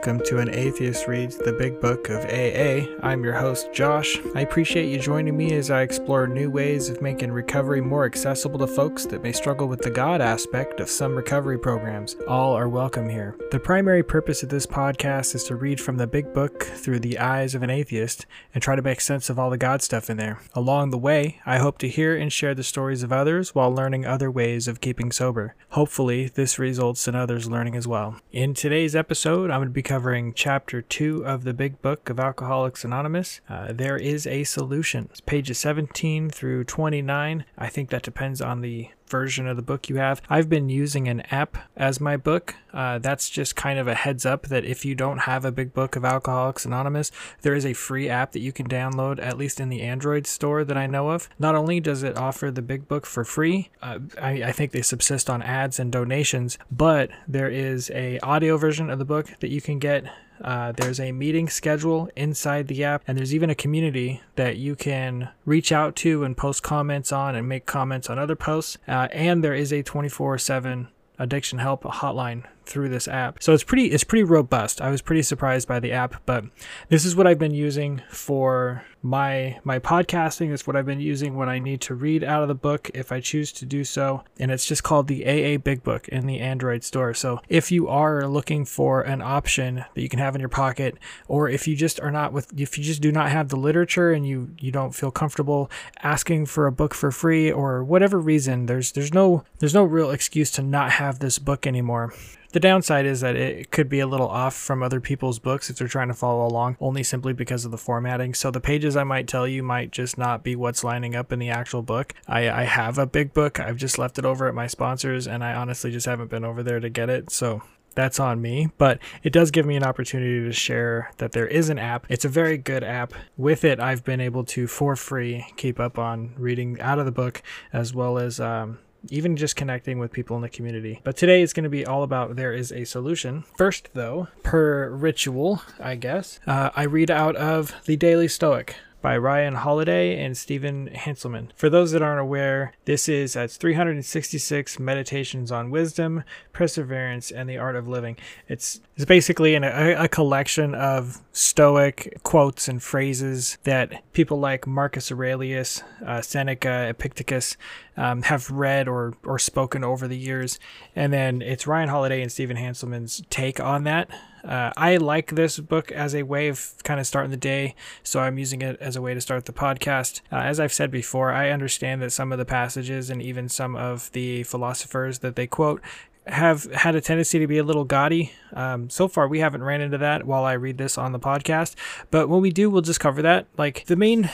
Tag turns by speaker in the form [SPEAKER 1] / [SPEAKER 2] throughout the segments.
[SPEAKER 1] Welcome to An Atheist Reads the Big Book of AA. I'm your host, Josh. I appreciate you joining me as I explore new ways of making recovery more accessible to folks that may struggle with the God aspect of some recovery programs. All are welcome here. The primary purpose of this podcast is to read from the Big Book through the eyes of an atheist and try to make sense of all the God stuff in there. Along the way, I hope to hear and share the stories of others while learning other ways of keeping sober. Hopefully, this results in others learning as well. In today's episode, I'm going to be covering chapter two of the big book of Alcoholics Anonymous. Uh, there is a solution. It's pages 17 through 29. I think that depends on the version of the book you have. I've been using an app as my book. Uh, that's just kind of a heads up that if you don't have a big book of Alcoholics Anonymous, there is a free app that you can download, at least in the Android store that I know of. Not only does it offer the big book for free, uh, I, I think they subsist on ads and donations, but there is a audio version of the book that you can get uh, there's a meeting schedule inside the app, and there's even a community that you can reach out to and post comments on and make comments on other posts. Uh, and there is a 24 7 addiction help hotline through this app. So it's pretty it's pretty robust. I was pretty surprised by the app, but this is what I've been using for my my podcasting. It's what I've been using when I need to read out of the book if I choose to do so. And it's just called the AA Big Book in the Android store. So if you are looking for an option that you can have in your pocket, or if you just are not with if you just do not have the literature and you you don't feel comfortable asking for a book for free or whatever reason, there's there's no there's no real excuse to not have this book anymore. The downside is that it could be a little off from other people's books if they're trying to follow along, only simply because of the formatting. So the pages I might tell you might just not be what's lining up in the actual book. I, I have a big book. I've just left it over at my sponsors, and I honestly just haven't been over there to get it. So that's on me, but it does give me an opportunity to share that there is an app. It's a very good app. With it, I've been able to, for free, keep up on reading out of the book as well as um, even just connecting with people in the community. But today is going to be all about there is a solution. First, though, per ritual, I guess, uh, I read out of the Daily Stoic by Ryan Holiday and Stephen Hanselman. For those that aren't aware, this is uh, 366 meditations on wisdom, perseverance, and the art of living. It's it's basically an, a, a collection of Stoic quotes and phrases that people like Marcus Aurelius, uh, Seneca, Epictetus um, have read or or spoken over the years, and then it's Ryan Holiday and Stephen Hanselman's take on that. Uh, I like this book as a way of kind of starting the day, so I'm using it as a way to start the podcast. Uh, as I've said before, I understand that some of the passages and even some of the philosophers that they quote have had a tendency to be a little gaudy. Um, so far, we haven't ran into that while I read this on the podcast, but when we do, we'll just cover that. Like the main,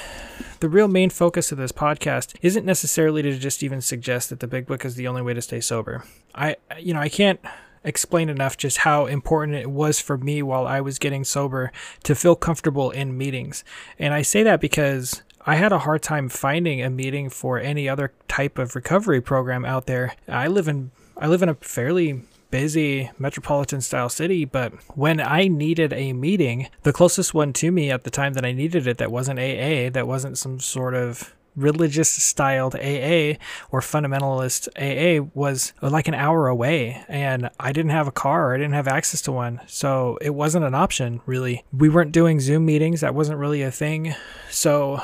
[SPEAKER 1] the real main focus of this podcast isn't necessarily to just even suggest that the big book is the only way to stay sober. I, you know, I can't explain enough just how important it was for me while I was getting sober to feel comfortable in meetings. And I say that because I had a hard time finding a meeting for any other type of recovery program out there. I live in I live in a fairly busy metropolitan style city, but when I needed a meeting, the closest one to me at the time that I needed it that wasn't AA, that wasn't some sort of religious styled AA or fundamentalist AA was uh, like an hour away and I didn't have a car, I didn't have access to one. So it wasn't an option really. We weren't doing Zoom meetings, that wasn't really a thing. So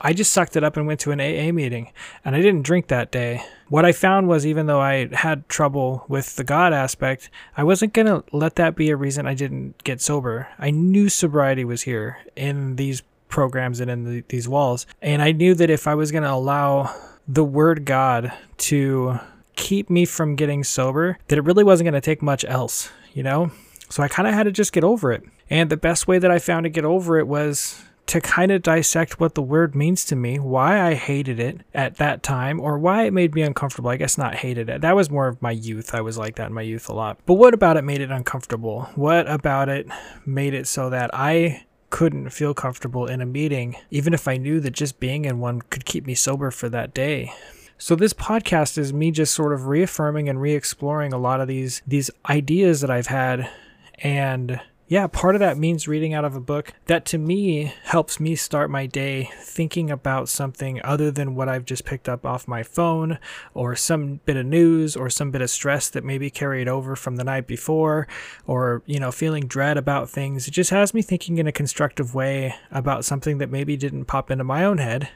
[SPEAKER 1] I just sucked it up and went to an AA meeting, and I didn't drink that day. What I found was even though I had trouble with the God aspect, I wasn't going to let that be a reason I didn't get sober. I knew sobriety was here in these programs and in the, these walls, and I knew that if I was going to allow the word God to keep me from getting sober, that it really wasn't going to take much else, you know? So I kind of had to just get over it. And the best way that I found to get over it was to kind of dissect what the word means to me, why I hated it at that time, or why it made me uncomfortable. I guess not hated it. That was more of my youth. I was like that in my youth a lot. But what about it made it uncomfortable? What about it made it so that I couldn't feel comfortable in a meeting, even if I knew that just being in one could keep me sober for that day? So this podcast is me just sort of reaffirming and re-exploring a lot of these these ideas that I've had and yeah, part of that means reading out of a book that to me helps me start my day thinking about something other than what I've just picked up off my phone or some bit of news or some bit of stress that maybe carried over from the night before or, you know, feeling dread about things. It just has me thinking in a constructive way about something that maybe didn't pop into my own head.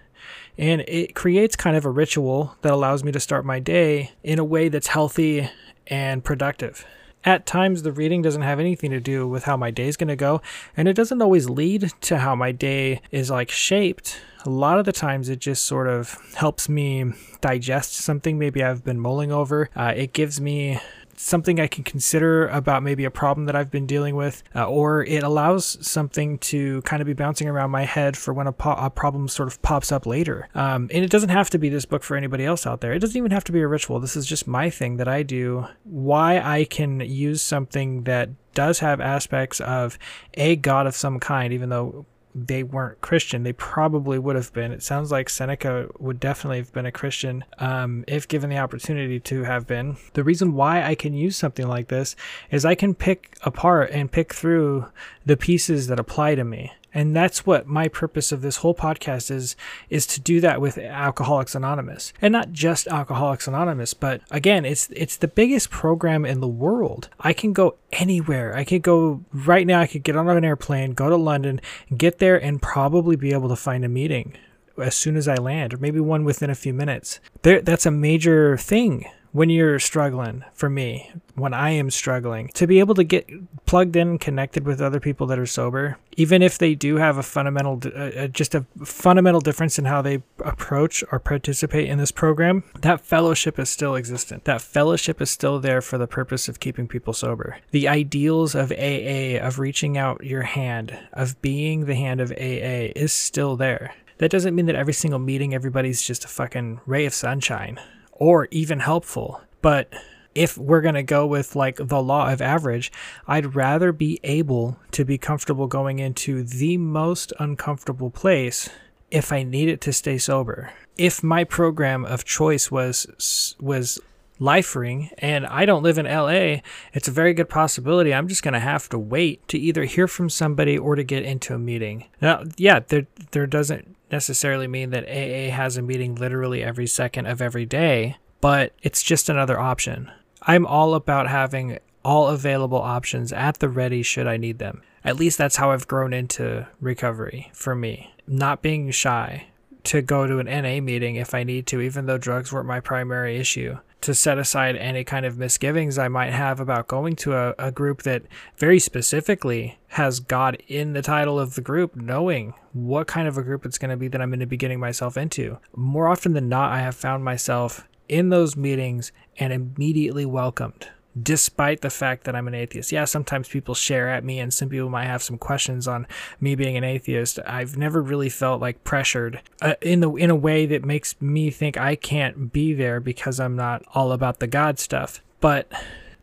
[SPEAKER 1] And it creates kind of a ritual that allows me to start my day in a way that's healthy and productive at times the reading doesn't have anything to do with how my day is going to go and it doesn't always lead to how my day is like shaped. A lot of the times it just sort of helps me digest something maybe i've been mulling over. Uh, it gives me something I can consider about maybe a problem that I've been dealing with, uh, or it allows something to kind of be bouncing around my head for when a, po- a problem sort of pops up later. Um, and it doesn't have to be this book for anybody else out there. It doesn't even have to be a ritual. This is just my thing that I do. Why I can use something that does have aspects of a god of some kind, even though they weren't Christian. They probably would have been. It sounds like Seneca would definitely have been a Christian um, if given the opportunity to have been. The reason why I can use something like this is I can pick apart and pick through the pieces that apply to me and that's what my purpose of this whole podcast is is to do that with alcoholics anonymous. And not just alcoholics anonymous but again it's it's the biggest program in the world. I can go anywhere. I could go right now i could get on an airplane go to london get there and probably be able to find a meeting as soon as i land or maybe one within a few minutes. There that's a major thing when you're struggling for me when i am struggling to be able to get plugged in connected with other people that are sober even if they do have a fundamental uh, uh, just a fundamental difference in how they approach or participate in this program that fellowship is still existent. That fellowship is still there for the purpose of keeping people sober. The ideals of aa of reaching out your hand of being the hand of aa is still there. That doesn't mean that every single meeting everybody's just a fucking ray of sunshine or even helpful. But if we're going to go with like the law of average, I'd rather be able to be comfortable going into the most uncomfortable place if I need it to stay sober. If my program of choice was was LifeRing and I don't live in LA, it's a very good possibility I'm just going to have to wait to either hear from somebody or to get into a meeting. Now, yeah, there there doesn't necessarily mean that AA has a meeting literally every second of every day, but it's just another option. I'm all about having all available options at the ready should I need them. At least that's how I've grown into recovery for me. Not being shy to go to an NA meeting if I need to, even though drugs weren't my primary issue to set aside any kind of misgivings I might have about going to a, a group that very specifically has God in the title of the group, knowing what kind of a group it's going to be that I'm going to be getting myself into. More often than not, I have found myself in those meetings and immediately welcomed despite the fact that I'm an atheist. Yeah, sometimes people share at me and some people might have some questions on me being an atheist. I've never really felt like pressured uh, in the in a way that makes me think I can't be there because I'm not all about the God stuff. But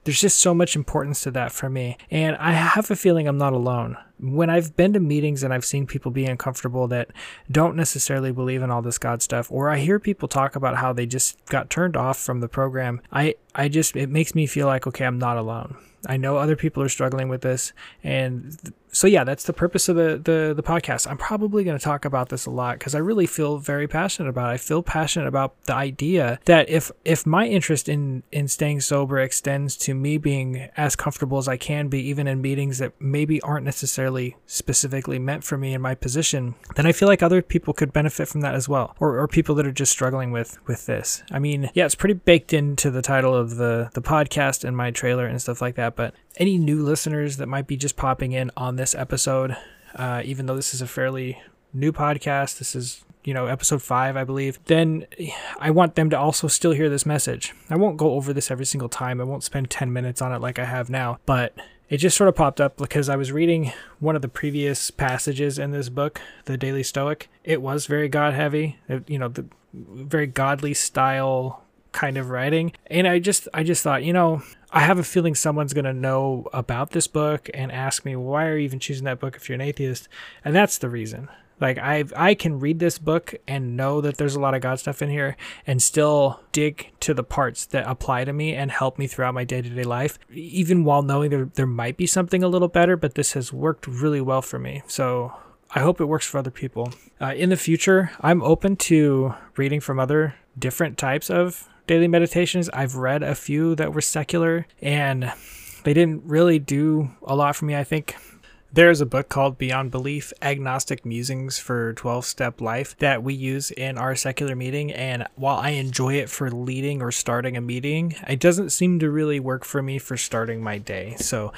[SPEAKER 1] there's just so much importance to that for me. And I have a feeling I'm not alone. When I've been to meetings and I've seen people be uncomfortable that don't necessarily believe in all this God stuff, or I hear people talk about how they just got turned off from the program, I, I just, it makes me feel like, okay, I'm not alone. I know other people are struggling with this. And th- so yeah, that's the purpose of the the, the podcast. I'm probably going to talk about this a lot because I really feel very passionate about it. I feel passionate about the idea that if if my interest in in staying sober extends to me being as comfortable as I can be, even in meetings that maybe aren't necessarily specifically meant for me in my position, then I feel like other people could benefit from that as well, or or people that are just struggling with with this. I mean, yeah, it's pretty baked into the title of the the podcast and my trailer and stuff like that, but any new listeners that might be just popping in on this episode, uh, even though this is a fairly new podcast, this is you know episode five, I believe. Then I want them to also still hear this message. I won't go over this every single time. I won't spend ten minutes on it like I have now, but it just sort of popped up because I was reading one of the previous passages in this book, The Daily Stoic. It was very God heavy, you know, the very godly style kind of writing. And I just I just thought, you know, I have a feeling someone's going to know about this book and ask me, why are you even choosing that book if you're an atheist? And that's the reason. Like I I can read this book and know that there's a lot of God stuff in here and still dig to the parts that apply to me and help me throughout my day-to-day life even while knowing there there might be something a little better, but this has worked really well for me. So I hope it works for other people. Uh, in the future, I'm open to reading from other different types of daily meditations. I've read a few that were secular and they didn't really do a lot for me. I think there's a book called Beyond Belief Agnostic Musings for 12 Step Life that we use in our secular meeting. And while I enjoy it for leading or starting a meeting, it doesn't seem to really work for me for starting my day. So,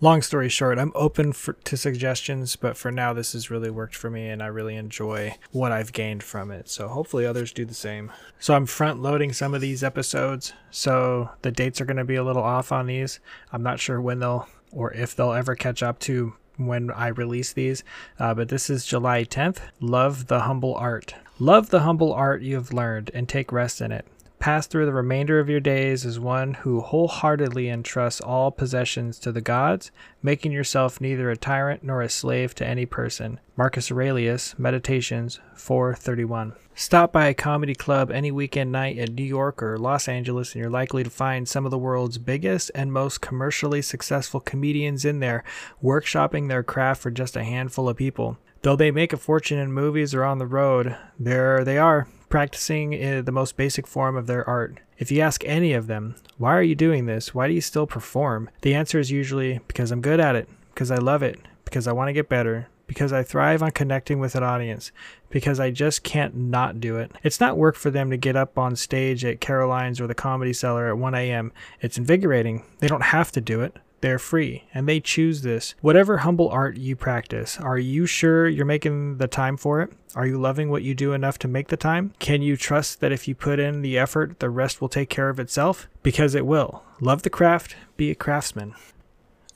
[SPEAKER 1] long story short, I'm open for, to suggestions, but for now, this has really worked for me and I really enjoy what I've gained from it. So, hopefully, others do the same. So, I'm front loading some of these episodes. So, the dates are going to be a little off on these. I'm not sure when they'll or if they'll ever catch up to when I release these, uh, but this is July 10th. Love the humble art. Love the humble art you have learned and take rest in it. Pass through the remainder of your days as one who wholeheartedly entrusts all possessions to the gods, making yourself neither a tyrant nor a slave to any person. Marcus Aurelius, Meditations 431. Stop by a comedy club any weekend night in New York or Los Angeles, and you're likely to find some of the world's biggest and most commercially successful comedians in there, workshopping their craft for just a handful of people. Though they make a fortune in movies or on the road, there they are, practicing eh, the most basic form of their art. If you ask any of them, why are you doing this? Why do you still perform? The answer is usually because I'm good at it, because I love it, because I want to get better, because I thrive on connecting with an audience, because I just can't not do it. It's not work for them to get up on stage at Caroline's or the Comedy Cellar at 1 a.m. It's invigorating. They don't have to do it. They're free and they choose this. Whatever humble art you practice, are you sure you're making the time for it? Are you loving what you do enough to make the time? Can you trust that if you put in the effort, the rest will take care of itself? Because it will. Love the craft, be a craftsman.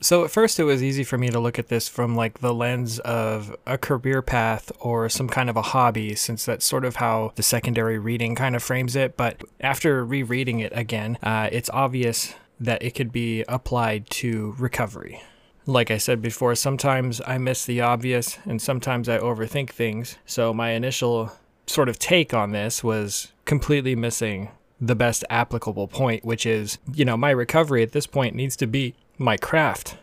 [SPEAKER 1] So at first it was easy for me to look at this from like the lens of a career path or some kind of a hobby since that's sort of how the secondary reading kind of frames it, but after rereading it again, uh, it's obvious that it could be applied to recovery. Like I said before, sometimes I miss the obvious and sometimes I overthink things. So my initial sort of take on this was completely missing the best applicable point, which is, you know, my recovery at this point needs to be my craft.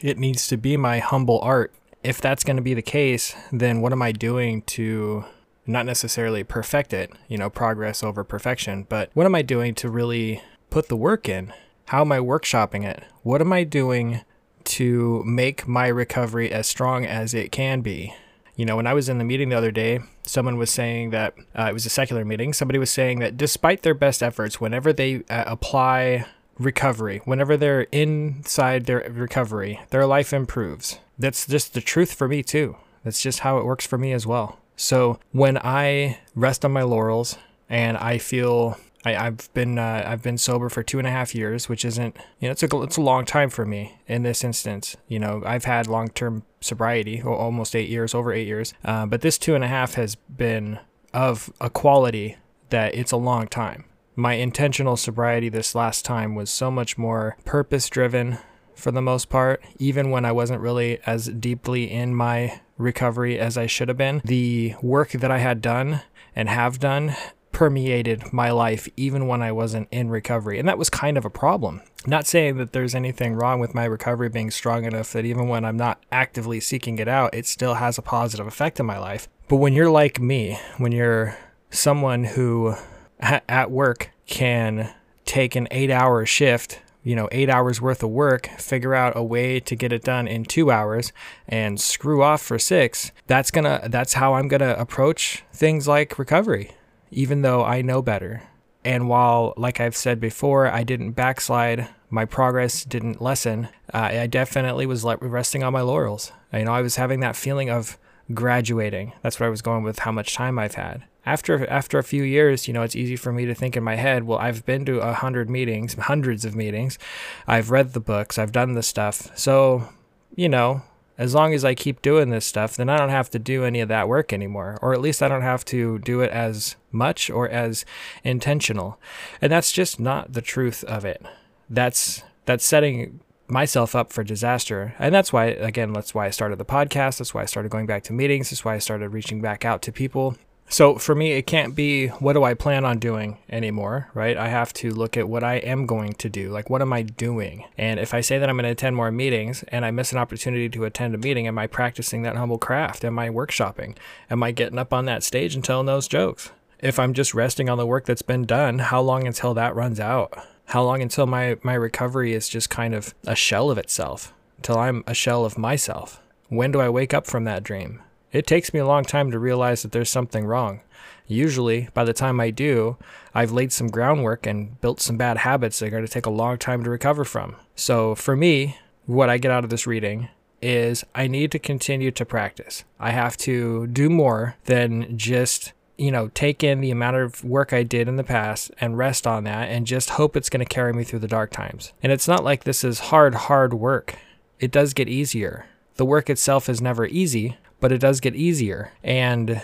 [SPEAKER 1] It needs to be my humble art. If that's going to be the case, then what am I doing to not necessarily perfect it, you know, progress over perfection, but what am I doing to really put the work in? How am I workshopping it? What am I doing to make my recovery as strong as it can be? You know, when I was in the meeting the other day, someone was saying that uh, it was a secular meeting. Somebody was saying that despite their best efforts, whenever they uh, apply recovery, whenever they're inside their recovery, their life improves. That's just the truth for me, too. That's just how it works for me as well. So when I rest on my laurels and I feel I, have been uh, I've been sober for two and a half years, which isn't you know it's a it's a long time for me in this instance. You know I've had long term sobriety, almost eight years, over eight years, uh, but this two and a half has been of a quality that it's a long time my intentional sobriety this last time was so much more purpose driven for the most part, even when I wasn't really as deeply in my recovery as I should have been. The work that I had done and have done permeated my life even when I wasn't in recovery. And that was kind of a problem. Not saying that there's anything wrong with my recovery being strong enough that even when I'm not actively seeking it out, it still has a positive effect in my life. But when you're like me, when you're someone who at work can take an eight hour shift, you know, eight hours worth of work, figure out a way to get it done in two hours and screw off for six, that's gonna, that's how I'm gonna approach things like recovery, even though I know better. And while, like I've said before, I didn't backslide, my progress didn't lessen, uh, I definitely was like resting on my laurels. You know, I was having that feeling of graduating. That's what I was going with how much time I've had after after a few years, you know, it's easy for me to think in my head, well, I've been to a hundred meetings, hundreds of meetings, I've read the books, I've done the stuff. So, you know, as long as I keep doing this stuff, then I don't have to do any of that work anymore, or at least I don't have to do it as much or as intentional. And that's just not the truth of it. That's that's setting myself up for disaster. And that's why, again, that's why I started the podcast. That's why I started going back to meetings. That's why I started reaching back out to people. So for me, it can't be what do I plan on doing anymore, right? I have to look at what I am going to do. Like, what am I doing? And if I say that I'm going to attend more meetings and I miss an opportunity to attend a meeting, am I practicing that humble craft? Am I workshopping? Am I getting up on that stage and telling those jokes? If I'm just resting on the work that's been done, how long until that runs out? How long until my, my recovery is just kind of a shell of itself? Until I'm a shell of myself? When do I wake up from that dream? It takes me a long time to realize that there's something wrong. Usually, by the time I do, I've laid some groundwork and built some bad habits that are going to take a long time to recover from. So, for me, what I get out of this reading is I need to continue to practice. I have to do more than just, you know, take in the amount of work I did in the past and rest on that and just hope it's going to carry me through the dark times. And it's not like this is hard, hard work. It does get easier. The work itself is never easy, but it does get easier. And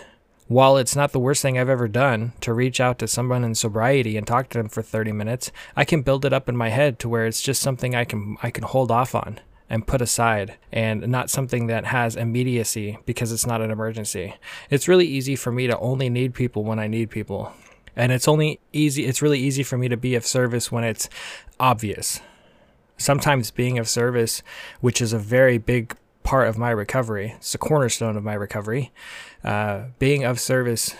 [SPEAKER 1] while it's not the worst thing I've ever done to reach out to someone in sobriety and talk to them for 30 minutes, I can build it up in my head to where it's just something I can I can hold off on and put aside and not something that has immediacy because it's not an emergency. It's really easy for me to only need people when I need people. And it's only easy it's really easy for me to be of service when it's obvious. Sometimes being of service, which is a very big part of my recovery. It's a cornerstone of my recovery. Uh, being of service,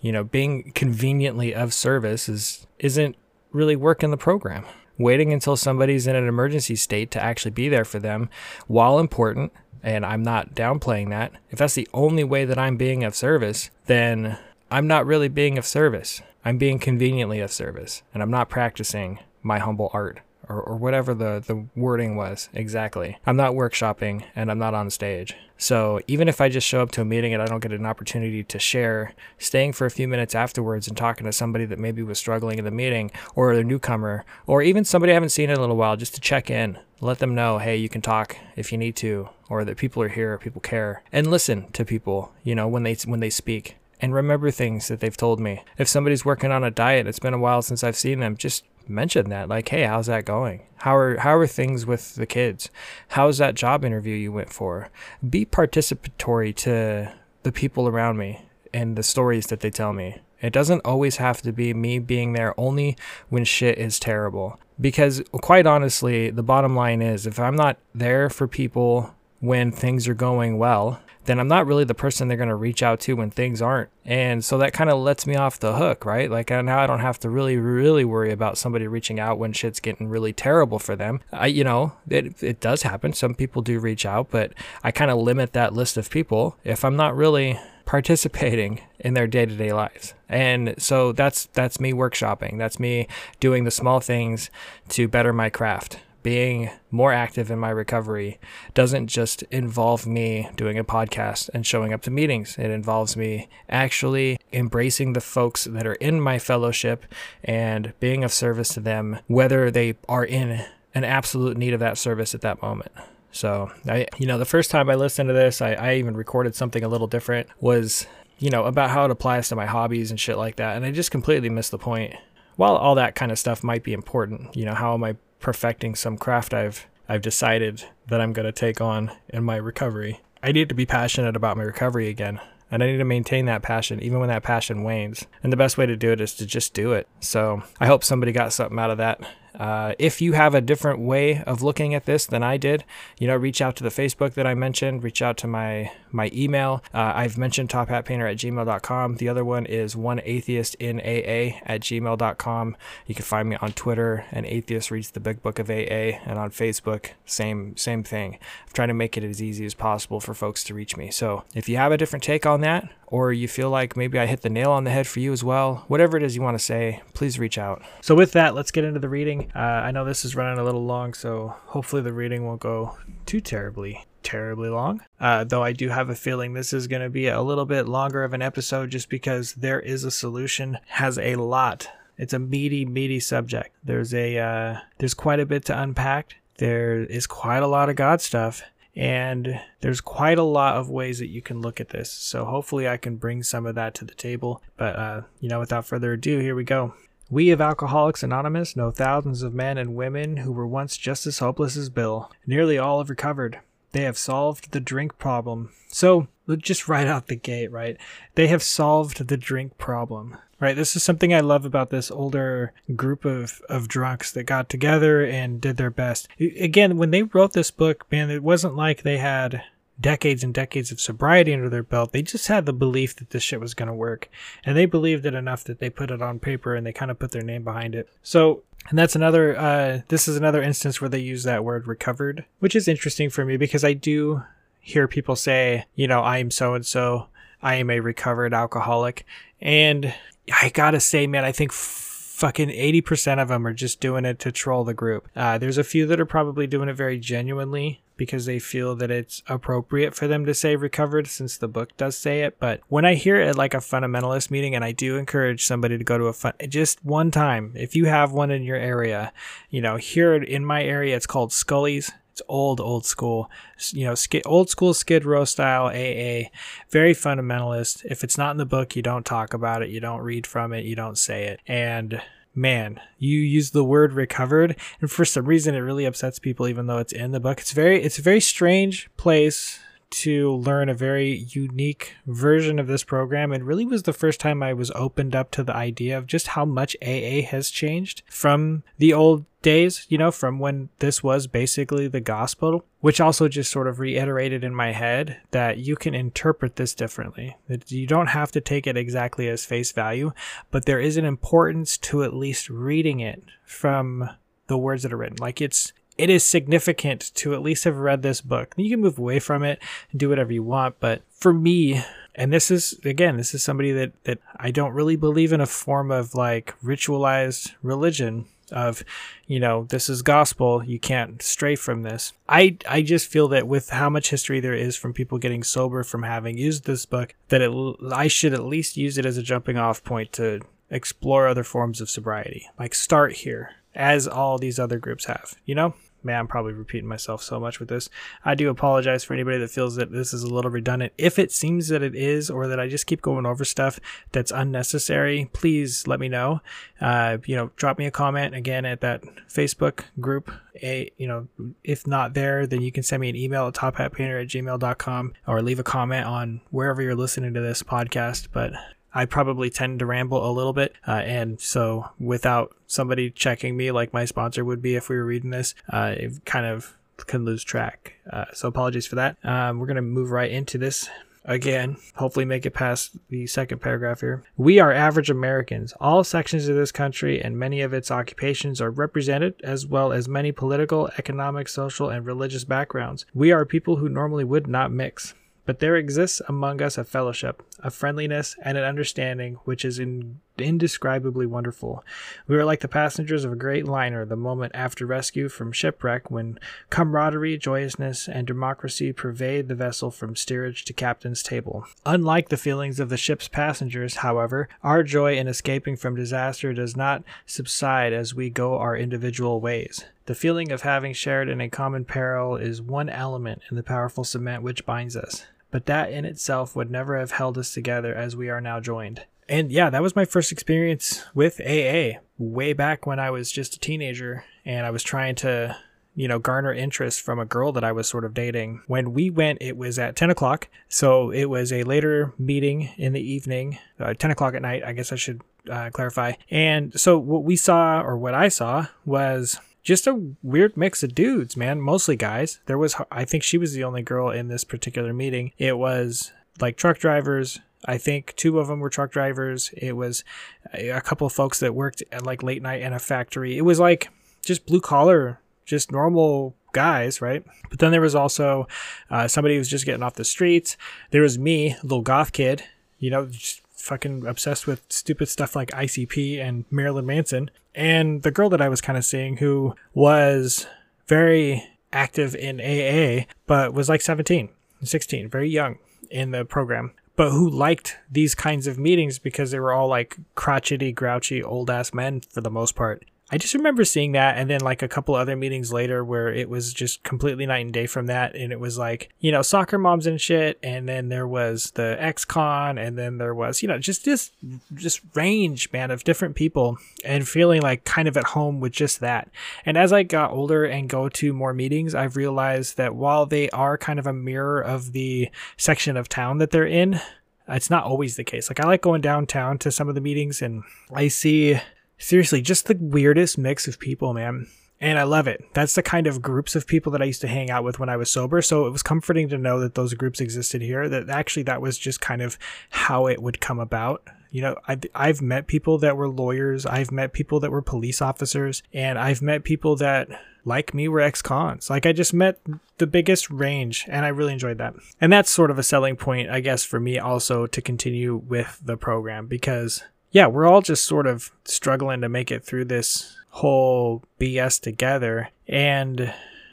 [SPEAKER 1] you know, being conveniently of service is isn't really working the program. Waiting until somebody's in an emergency state to actually be there for them, while important, and I'm not downplaying that. If that's the only way that I'm being of service, then I'm not really being of service. I'm being conveniently of service, and I'm not practicing my humble art or, or whatever the, the wording was exactly. I'm not workshopping and I'm not on stage. So even if I just show up to a meeting and I don't get an opportunity to share, staying for a few minutes afterwards and talking to somebody that maybe was struggling in the meeting or a newcomer or even somebody I haven't seen in a little while just to check in, let them know, hey, you can talk if you need to, or that people are here, people care, and listen to people, you know, when they when they speak and remember things that they've told me. If somebody's working on a diet, it's been a while since I've seen them, just mention that like hey how's that going? How are how are things with the kids? How's that job interview you went for? Be participatory to the people around me and the stories that they tell me. It doesn't always have to be me being there only when shit is terrible. Because quite honestly the bottom line is if i'm not there for people when things are going well then I'm not really the person they're going to reach out to when things aren't. And so that kind of lets me off the hook, right? Like now I don't have to really, really worry about somebody reaching out when shit's getting really terrible for them. I, you know, it, it does happen. Some people do reach out, but I kind of limit that list of people if I'm not really participating in their day-to-day lives. And so that's that's me workshopping. That's me doing the small things to better my craft being more active in my recovery doesn't just involve me doing a podcast and showing up to meetings. It involves me actually embracing the folks that are in my fellowship and being of service to them, whether they are in an absolute need of that service at that moment. So, I, you know, the first time I listened to this, I, I even recorded something a little different, was, you know, about how it applies to my hobbies and shit like that. And I just completely missed the point. While all that kind of stuff might be important, you know, how am I perfecting some craft I've I've decided that I'm going to take on in my recovery. I need to be passionate about my recovery again. And I need to maintain that passion even when that passion wanes. And the best way to do it is to just do it. So I hope somebody got something out of that. Uh, if you have a different way of looking at this than I did, you know, reach out to the Facebook that I mentioned, reach out to my my email. Uh, I've mentioned tophatpainter at gmail.com. The other one is one atheist in AA at gmail.com. You can find me on Twitter and atheist reads the big book of AA and on Facebook, same same thing. I'm trying to make it as easy as possible for folks to reach me. So if you have a different take on that, or you feel like maybe I hit the nail on the head for you as well, whatever it is you want to say, please reach out. So, with that, let's get into the reading. Uh, I know this is running a little long, so hopefully the reading won't go too terribly terribly long. Uh, though I do have a feeling this is going to be a little bit longer of an episode just because there is a solution, has a lot. It's a meaty, meaty subject. There's a uh, there's quite a bit to unpack. There is quite a lot of God stuff, and there's quite a lot of ways that you can look at this. So hopefully I can bring some of that to the table. But, uh, you know, without further ado, here we go. We of Alcoholics Anonymous know thousands of men and women who were once just as hopeless as Bill. Nearly all have recovered. They have solved the drink problem. So, just right out the gate, right? They have solved the drink problem. Right. This is something I love about this older group of, of drunks that got together and did their best. Again, when they wrote this book, man, it wasn't like they had decades and decades of sobriety under their belt. They just had the belief that this shit was going to work. And they believed it enough that they put it on paper and they kind of put their name behind it. So, and that's another, uh, this is another instance where they use that word recovered, which is interesting for me because I do hear people say, you know, I am so and so, I am a recovered alcoholic. And I gotta say, man, I think fucking 80% of them are just doing it to troll the group. Uh, there's a few that are probably doing it very genuinely because they feel that it's appropriate for them to say recovered since the book does say it. But when I hear it like a fundamentalist meeting, and I do encourage somebody to go to a fun, just one time, if you have one in your area, you know, here in my area, it's called Scully's. It's old, old school, you know, old school Skid Row style AA, very fundamentalist. If it's not in the book, you don't talk about it, you don't read from it, you don't say it. And man, you use the word recovered, and for some reason, it really upsets people, even though it's in the book. It's very, it's a very strange place to learn a very unique version of this program. It really was the first time I was opened up to the idea of just how much AA has changed from the old days, you know, from when this was basically the gospel, which also just sort of reiterated in my head that you can interpret this differently. That you don't have to take it exactly as face value, but there is an importance to at least reading it from the words that are written. Like it's it is significant to at least have read this book. You can move away from it and do whatever you want, but for me, and this is again, this is somebody that that I don't really believe in a form of like ritualized religion of you know this is gospel you can't stray from this. I i just feel that with how much history there is from people getting sober from having used this book that it i should at least use it as a jumping off point to explore other forms of sobriety. Like start here as all these other groups have you know man, I'm probably repeating myself so much with this. I do apologize for anybody that feels that this is a little redundant. If it seems that it is, or that I just keep going over stuff that's unnecessary, please let me know. Uh, you know, drop me a comment again at that Facebook group. A, you know, if not there, then you can send me an email at tophatpainter at gmail.com or leave a comment on wherever you're listening to this podcast. But I probably tend to ramble a little bit. Uh, and so without somebody checking me like my sponsor would be if we were reading this, uh, it kind of can lose track. Uh, so apologies for that. Um, we're going to move right into this again, hopefully make it past the second paragraph here. We are average Americans. All sections of this country and many of its occupations are represented, as well as many political, economic, social, and religious backgrounds. We are people who normally would not mix. But there exists among us a fellowship, a friendliness, and an understanding which is in, indescribably wonderful. We are like the passengers of a great liner the moment after rescue from shipwreck, when camaraderie, joyousness, and democracy pervade the vessel from steerage to captain's table. Unlike the feelings of the ship's passengers, however, our joy in escaping from disaster does not subside as we go our individual ways. The feeling of having shared in a common peril is one element in the powerful cement which binds us, but that in itself would never have held us together as we are now joined. And yeah, that was my first experience with AA way back when I was just a teenager and I was trying to, you know, garner interest from a girl that I was sort of dating. When we went, it was at 10 o'clock. So it was a later meeting in the evening, uh, 10 o'clock at night, I guess I should uh, clarify. And so what we saw, or what I saw, was just a weird mix of dudes, man. Mostly guys. There was, I think she was the only girl in this particular meeting. It was like truck drivers. I think two of them were truck drivers. It was a couple of folks that worked at like late night in a factory. It was like just blue collar, just normal guys, right? But then there was also uh, somebody who was just getting off the streets. There was me, little goth kid, you know, just fucking obsessed with stupid stuff like ICP and Marilyn Manson. And the girl that I was kind of seeing who was very active in AA, but was like 17, 16, very young in the program, but who liked these kinds of meetings because they were all like crotchety, grouchy, old ass men for the most part. I just remember seeing that and then like a couple other meetings later where it was just completely night and day from that. And it was like, you know, soccer moms and shit. And then there was the ex-con and then there was, you know, just this, just range, man, of different people and feeling like kind of at home with just that. And as I got older and go to more meetings, I've realized that while they are kind of a mirror of the section of town that they're in, it's not always the case. Like I like going downtown to some of the meetings and I see seriously just the weirdest mix of people, man. And I love it. That's the kind of groups of people that I used to hang out with when I was sober. So it was comforting to know that those groups existed here. That actually that was just kind of how it would come about. You know, I've, I've met people that were lawyers. I've met people that were police officers, and I've met people that, like me, were ex-cons. Like I just met the biggest range, and I really enjoyed that. And that's sort of a selling point, I guess, for me also to continue with the program because yeah, we're all just sort of struggling to make it through this whole BS together. And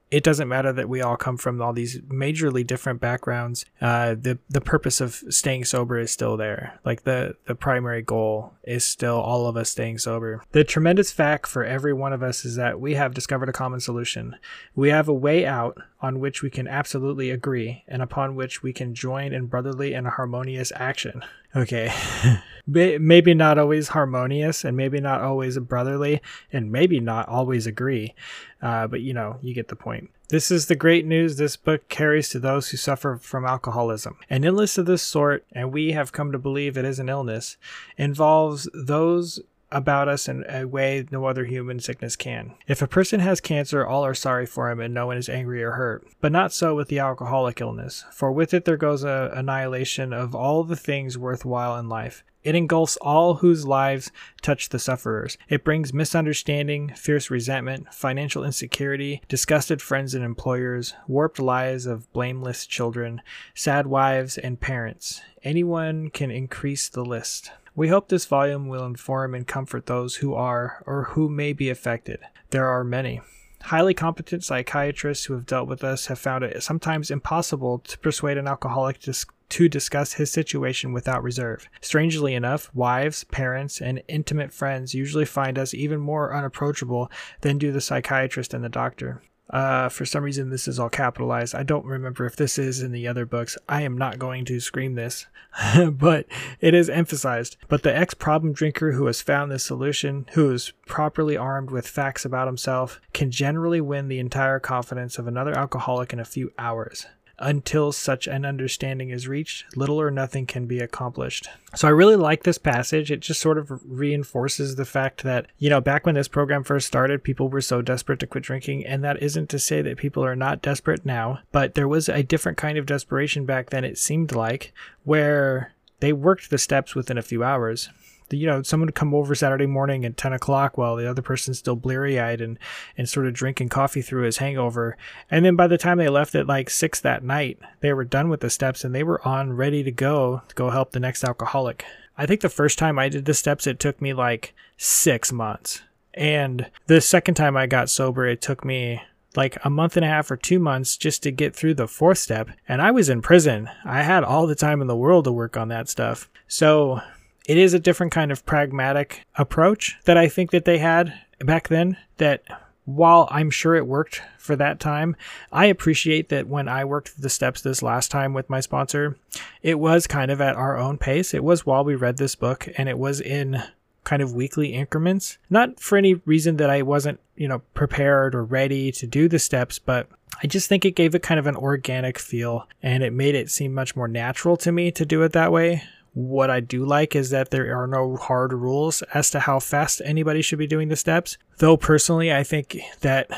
[SPEAKER 1] it doesn't matter that we all come from all these majorly different backgrounds. Uh, the the purpose of staying sober is still there. Like the the primary goal is still all of us staying sober. The tremendous fact for every one of us is that we have discovered a common solution. We have a way out on which we can absolutely agree, and upon which we can join in brotherly and harmonious action. Okay. maybe not always harmonious and maybe not always brotherly and maybe not always agree. Uh, but you know, you get the point. This is the great news this book carries to those who suffer from alcoholism. An illness of this sort, and we have come to believe it is an illness, involves those about us in a way no other human sickness can. If a person has cancer, all are sorry for him and no one is angry or hurt. But not so with the alcoholic illness, for with it there goes a annihilation of all the things worthwhile in life. It engulfs all whose lives touch the sufferers. It brings misunderstanding, fierce resentment, financial insecurity, disgusted friends and employers, warped lives of blameless children, sad wives and parents. Anyone can increase the list. We hope this volume will inform and comfort those who are or who may be affected. There are many. Highly competent psychiatrists who have dealt with us have found it sometimes impossible to persuade an alcoholic to, to discuss his situation without reserve. Strangely enough, wives, parents, and intimate friends usually find us even more unapproachable than do the psychiatrist and the doctor. Uh, for some reason, this is all capitalized. I don't remember if this is in the other books. I am not going to scream this, but it is emphasized. But the ex problem drinker who has found this solution, who is properly armed with facts about himself, can generally win the entire confidence of another alcoholic in a few hours. Until such an understanding is reached, little or nothing can be accomplished. So I really like this passage. It just sort of reinforces the fact that, you know, back when this program first started, people were so desperate to quit drinking. And that isn't to say that people are not desperate now, but there was a different kind of desperation back then, it seemed like, where they worked the steps within a few hours you know, someone would come over Saturday morning at 10 o'clock while the other person's still bleary eyed and, and sort of drinking coffee through his hangover. And then by the time they left at like six that night, they were done with the steps and they were on ready to go to go help the next alcoholic. I think the first time I did the steps, it took me like six months. And the second time I got sober, it took me like a month and a half or two months just to get through the fourth step. And I was in prison. I had all the time in the world to work on that stuff. So it is a different kind of pragmatic approach that I think that they had back then that while I'm sure it worked for that time, I appreciate that when I worked the steps this last time with my sponsor, it was kind of at our own pace. It was while we read this book and it was in kind of weekly increments. Not for any reason that I wasn't, you know, prepared or ready to do the steps, but I just think it gave it kind of an organic feel and it made it seem much more natural to me to do it that way. What I do like is that there are no hard rules as to how fast anybody should be doing the steps. Though personally, I think that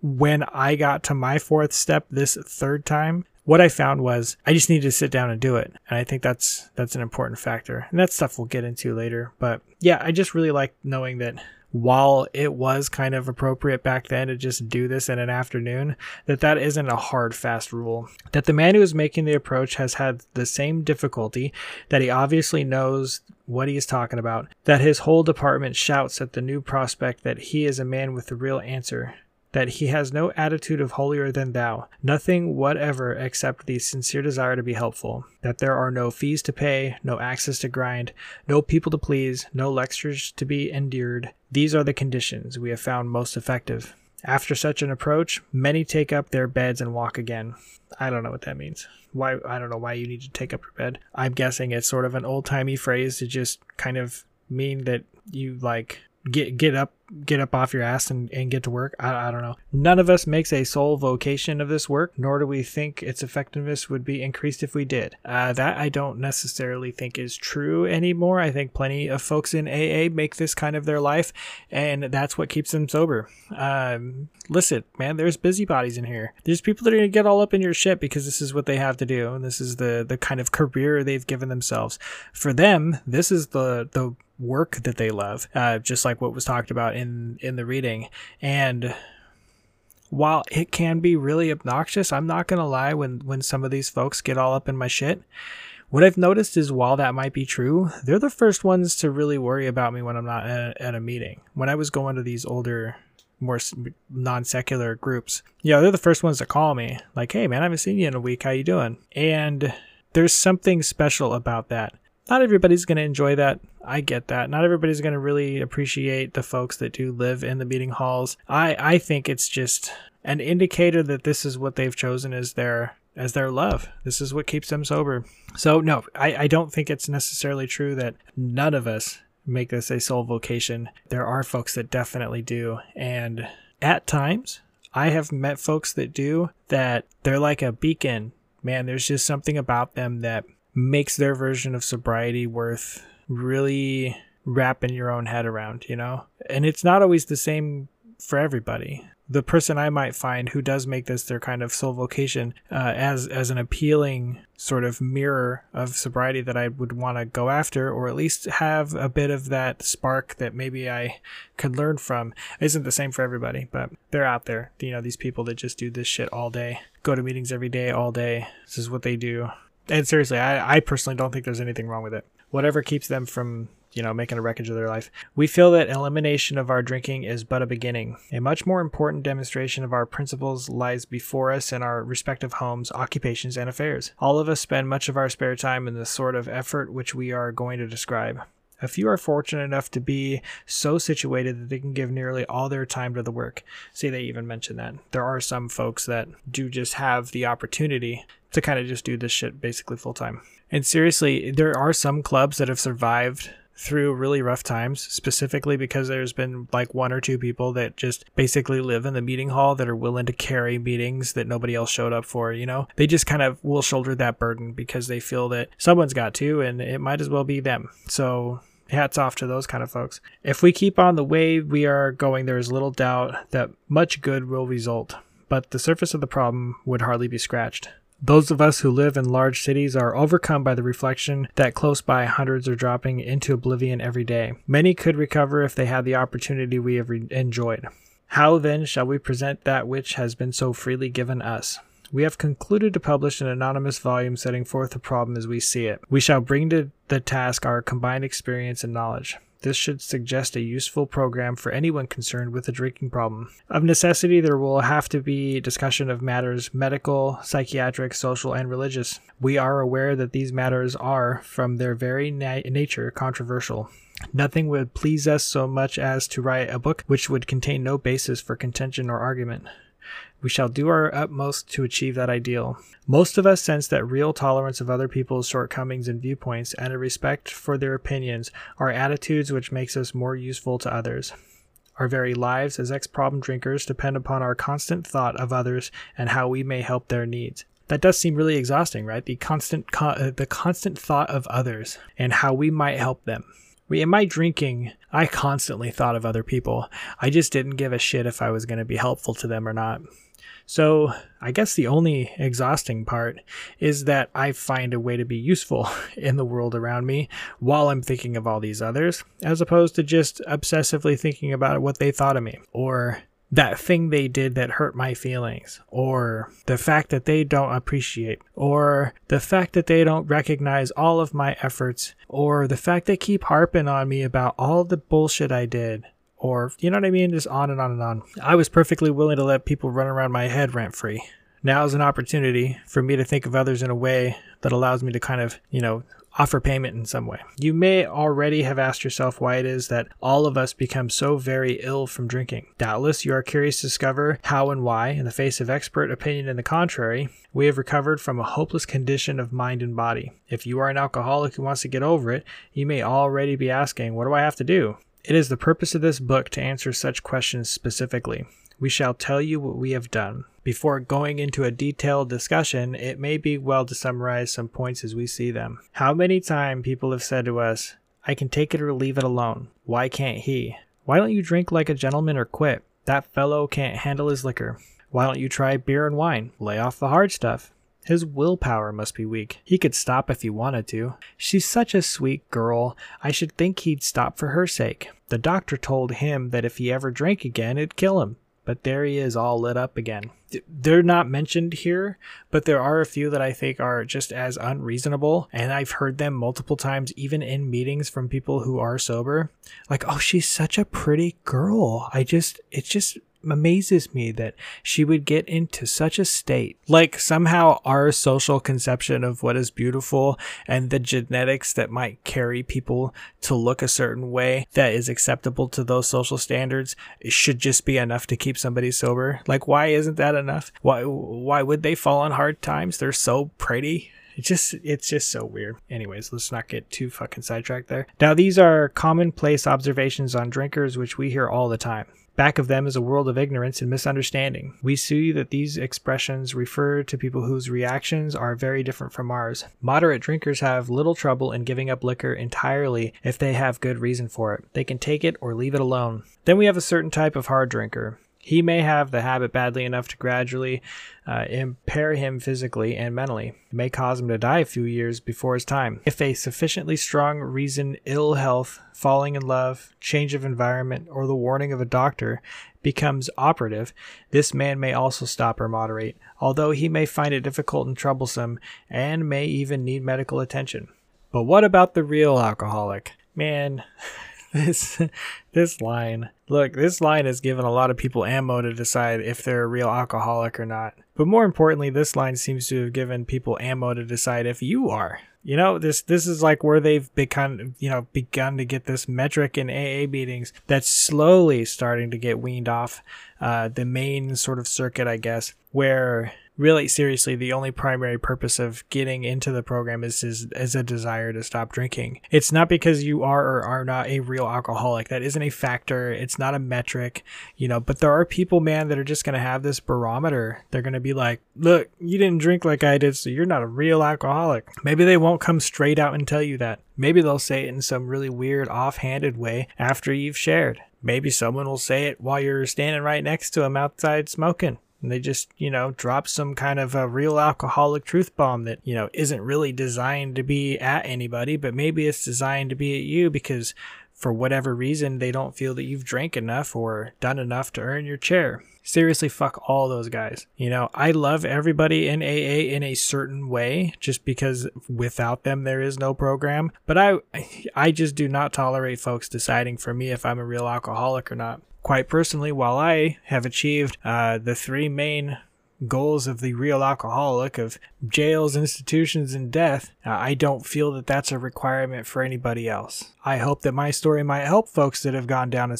[SPEAKER 1] when I got to my fourth step this third time, what I found was I just needed to sit down and do it. And I think that's that's an important factor. And that stuff we'll get into later. But yeah, I just really like knowing that while it was kind of appropriate back then to just do this in an afternoon, that that isn't a hard, fast rule. That the man who is making the approach has had the same difficulty, that he obviously knows what he is talking about, that his whole department shouts at the new prospect that he is a man with the real answer, that he has no attitude of holier than thou, nothing whatever except the sincere desire to be helpful, that there are no fees to pay, no axes to grind, no people to please, no lectures to be endured. These are the conditions we have found most effective. After such an approach, many take up their beds and walk again. I don't know what that means. Why I don't know why you need to take up your bed. I'm guessing it's sort of an old timey phrase to just kind of mean that you like get get up get up off your ass and, and get to work. I, I don't know. None of us makes a sole vocation of this work, nor do we think its effectiveness would be increased if we did. Uh, that I don't necessarily think is true anymore. I think plenty of folks in AA make this kind of their life, and that's what keeps them sober. Um, listen, man, there's busybodies in here. There's people that are gonna get all up in your shit because this is what they have to do, and this is the the kind of career they've given themselves. For them, this is the the work that they love, uh, just like what was talked about in in the reading. And while it can be really obnoxious, I'm not gonna lie. When when some of these folks get all up in my shit, what I've noticed is while that might be true, they're the first ones to really worry about me when I'm not at, at a meeting. When I was going to these older more non-secular groups yeah they're the first ones to call me like hey man i haven't seen you in a week how you doing and there's something special about that not everybody's going to enjoy that. I get that. Not everybody's going to really appreciate the folks that do live in the meeting halls. I I think it's just an indicator that this is what they've chosen as their as their love. This is what keeps them sober. So no, I, I don't think it's necessarily true that none of us make this a sole vocation. There are folks that definitely do. And at times I have met folks that do that they're like a beacon. Man, there's just something about them that makes their version of sobriety worth really wrapping your own head around, you know? And it's not always the same for everybody. The person I might find who does make this their kind of sole vocation uh, as as an appealing sort of mirror of sobriety that I would want to go after, or at least have a bit of that spark that maybe I could learn from, isn't the same for everybody, but they're out there. You know, these people that just do this shit all day, go to meetings every day, all day. This is what they do and seriously, I, I personally don't think there's anything wrong with it. Whatever keeps them from, you know, making a wreckage of their life. We feel that elimination of our drinking is but a beginning. A much more important demonstration of our principles lies before us in our respective homes, occupations, and affairs. All of us spend much of our spare time in the sort of effort which we are going to describe. A few are fortunate enough to be so situated that they can give nearly all their time to the work. See, they even mention that. There are some folks that do just have the opportunity to kind of just do this shit basically full time. And seriously, there are some clubs that have survived through really rough times, specifically because there's been like one or two people that just basically live in the meeting hall that are willing to carry meetings that nobody else showed up for, you know? They just kind of will shoulder that burden because they feel that someone's got to and it might as well be them. So hats off to those kind of folks. If we keep on the way we are going, there is little doubt that much good will result, but the surface of the problem would hardly be scratched. Those of us who live in large cities are overcome by the reflection that close by hundreds are dropping into oblivion every day. Many could recover if they had the opportunity we have re- enjoyed. How then shall we present that which has been so freely given us? We have concluded to publish an anonymous volume setting forth the problem as we see it. We shall bring to the task our combined experience and knowledge. This should suggest a useful program for anyone concerned with a drinking problem. Of necessity, there will have to be discussion of matters medical, psychiatric, social, and religious. We are aware that these matters are, from their very na- nature, controversial. Nothing would please us so much as to write a book which would contain no basis for contention or argument. We shall do our utmost to achieve that ideal. Most of us sense that real tolerance of other people's shortcomings and viewpoints and a respect for their opinions are attitudes which makes us more useful to others. Our very lives as ex problem drinkers depend upon our constant thought of others and how we may help their needs. That does seem really exhausting, right? The constant co- uh, the constant thought of others and how we might help them. We, in my drinking, I constantly thought of other people. I just didn't give a shit if I was going to be helpful to them or not. So I guess the only exhausting part is that I find a way to be useful in the world around me while I'm thinking of all these others, as opposed to just obsessively thinking about what they thought of me, or that thing they did that hurt my feelings, or the fact that they don't appreciate, or the fact that they don't recognize all of my efforts, or the fact they keep harping on me about all the bullshit I did, or you know what I mean? Just on and on and on. I was perfectly willing to let people run around my head rent free. Now is an opportunity for me to think of others in a way that allows me to kind of, you know, offer payment in some way. You may already have asked yourself why it is that all of us become so very ill from drinking. Doubtless you are curious to discover how and why, in the face of expert opinion in the contrary, we have recovered from a hopeless condition of mind and body. If you are an alcoholic who wants to get over it, you may already be asking, What do I have to do? It is the purpose of this book to answer such questions specifically. We shall tell you what we have done. Before going into a detailed discussion, it may be well to summarize some points as we see them. How many times people have said to us, I can take it or leave it alone. Why can't he? Why don't you drink like a gentleman or quit? That fellow can't handle his liquor. Why don't you try beer and wine? Lay off the hard stuff. His willpower must be weak. He could stop if he wanted to. She's such a sweet girl. I should think he'd stop for her sake. The doctor told him that if he ever drank again, it'd kill him but there he is all lit up again. They're not mentioned here, but there are a few that I think are just as unreasonable. And I've heard them multiple times, even in meetings from people who are sober. Like, oh, she's such a pretty girl. I just, it's just amazes me that she would get into such a state. Like somehow our social conception of what is beautiful and the genetics that might carry people to look a certain way that is acceptable to those social standards should just be enough to keep somebody sober. Like why isn't that enough? Why why would they fall on hard times? They're so pretty. It just it's just so weird. Anyways, let's not get too fucking sidetracked there. Now these are commonplace observations on drinkers which we hear all the time. Back of them is a world of ignorance and misunderstanding. We see that these expressions refer to people whose reactions are very different from ours. Moderate drinkers have little trouble in giving up liquor entirely if they have good reason for it. They can take it or leave it alone. Then we have a certain type of hard drinker. He may have the habit badly enough to gradually uh, impair him physically and mentally. It may cause him to die a few years before his time. If a sufficiently strong reason, ill health, falling in love, change of environment, or the warning of a doctor becomes operative, this man may also stop or moderate, although he may find it difficult and troublesome and may even need medical attention. But what about the real alcoholic? Man, this this line. Look, this line has given a lot of people ammo to decide if they're a real alcoholic or not. But more importantly, this line seems to have given people ammo to decide if you are. You know, this this is like where they've begun, you know, begun to get this metric in AA meetings that's slowly starting to get weaned off uh, the main sort of circuit, I guess, where really seriously the only primary purpose of getting into the program is, is is a desire to stop drinking. It's not because you are or are not a real alcoholic. That isn't a factor. It's not a metric you know but there are people man that are just going to have this barometer. They're going to be like look you didn't drink like i did so you're not a real alcoholic. Maybe they won't come straight out and tell you that. Maybe they'll say it in some really weird offhanded way after you've shared. Maybe someone will say it while you're standing right next to them outside smoking and they just, you know, drop some kind of a real alcoholic truth bomb that, you know, isn't really designed to be at anybody, but maybe it's designed to be at you because for whatever reason they don't feel that you've drank enough or done enough to earn your chair. Seriously, fuck all those guys. You know, I love everybody in AA in a certain way just because without them there is no program, but I I just do not tolerate folks deciding for me if I'm a real alcoholic or not. Quite personally, while I have achieved uh, the three main goals of the real alcoholic of jails, institutions, and death, uh, I don't feel that that's a requirement for anybody else. I hope that my story might help folks that have gone down a,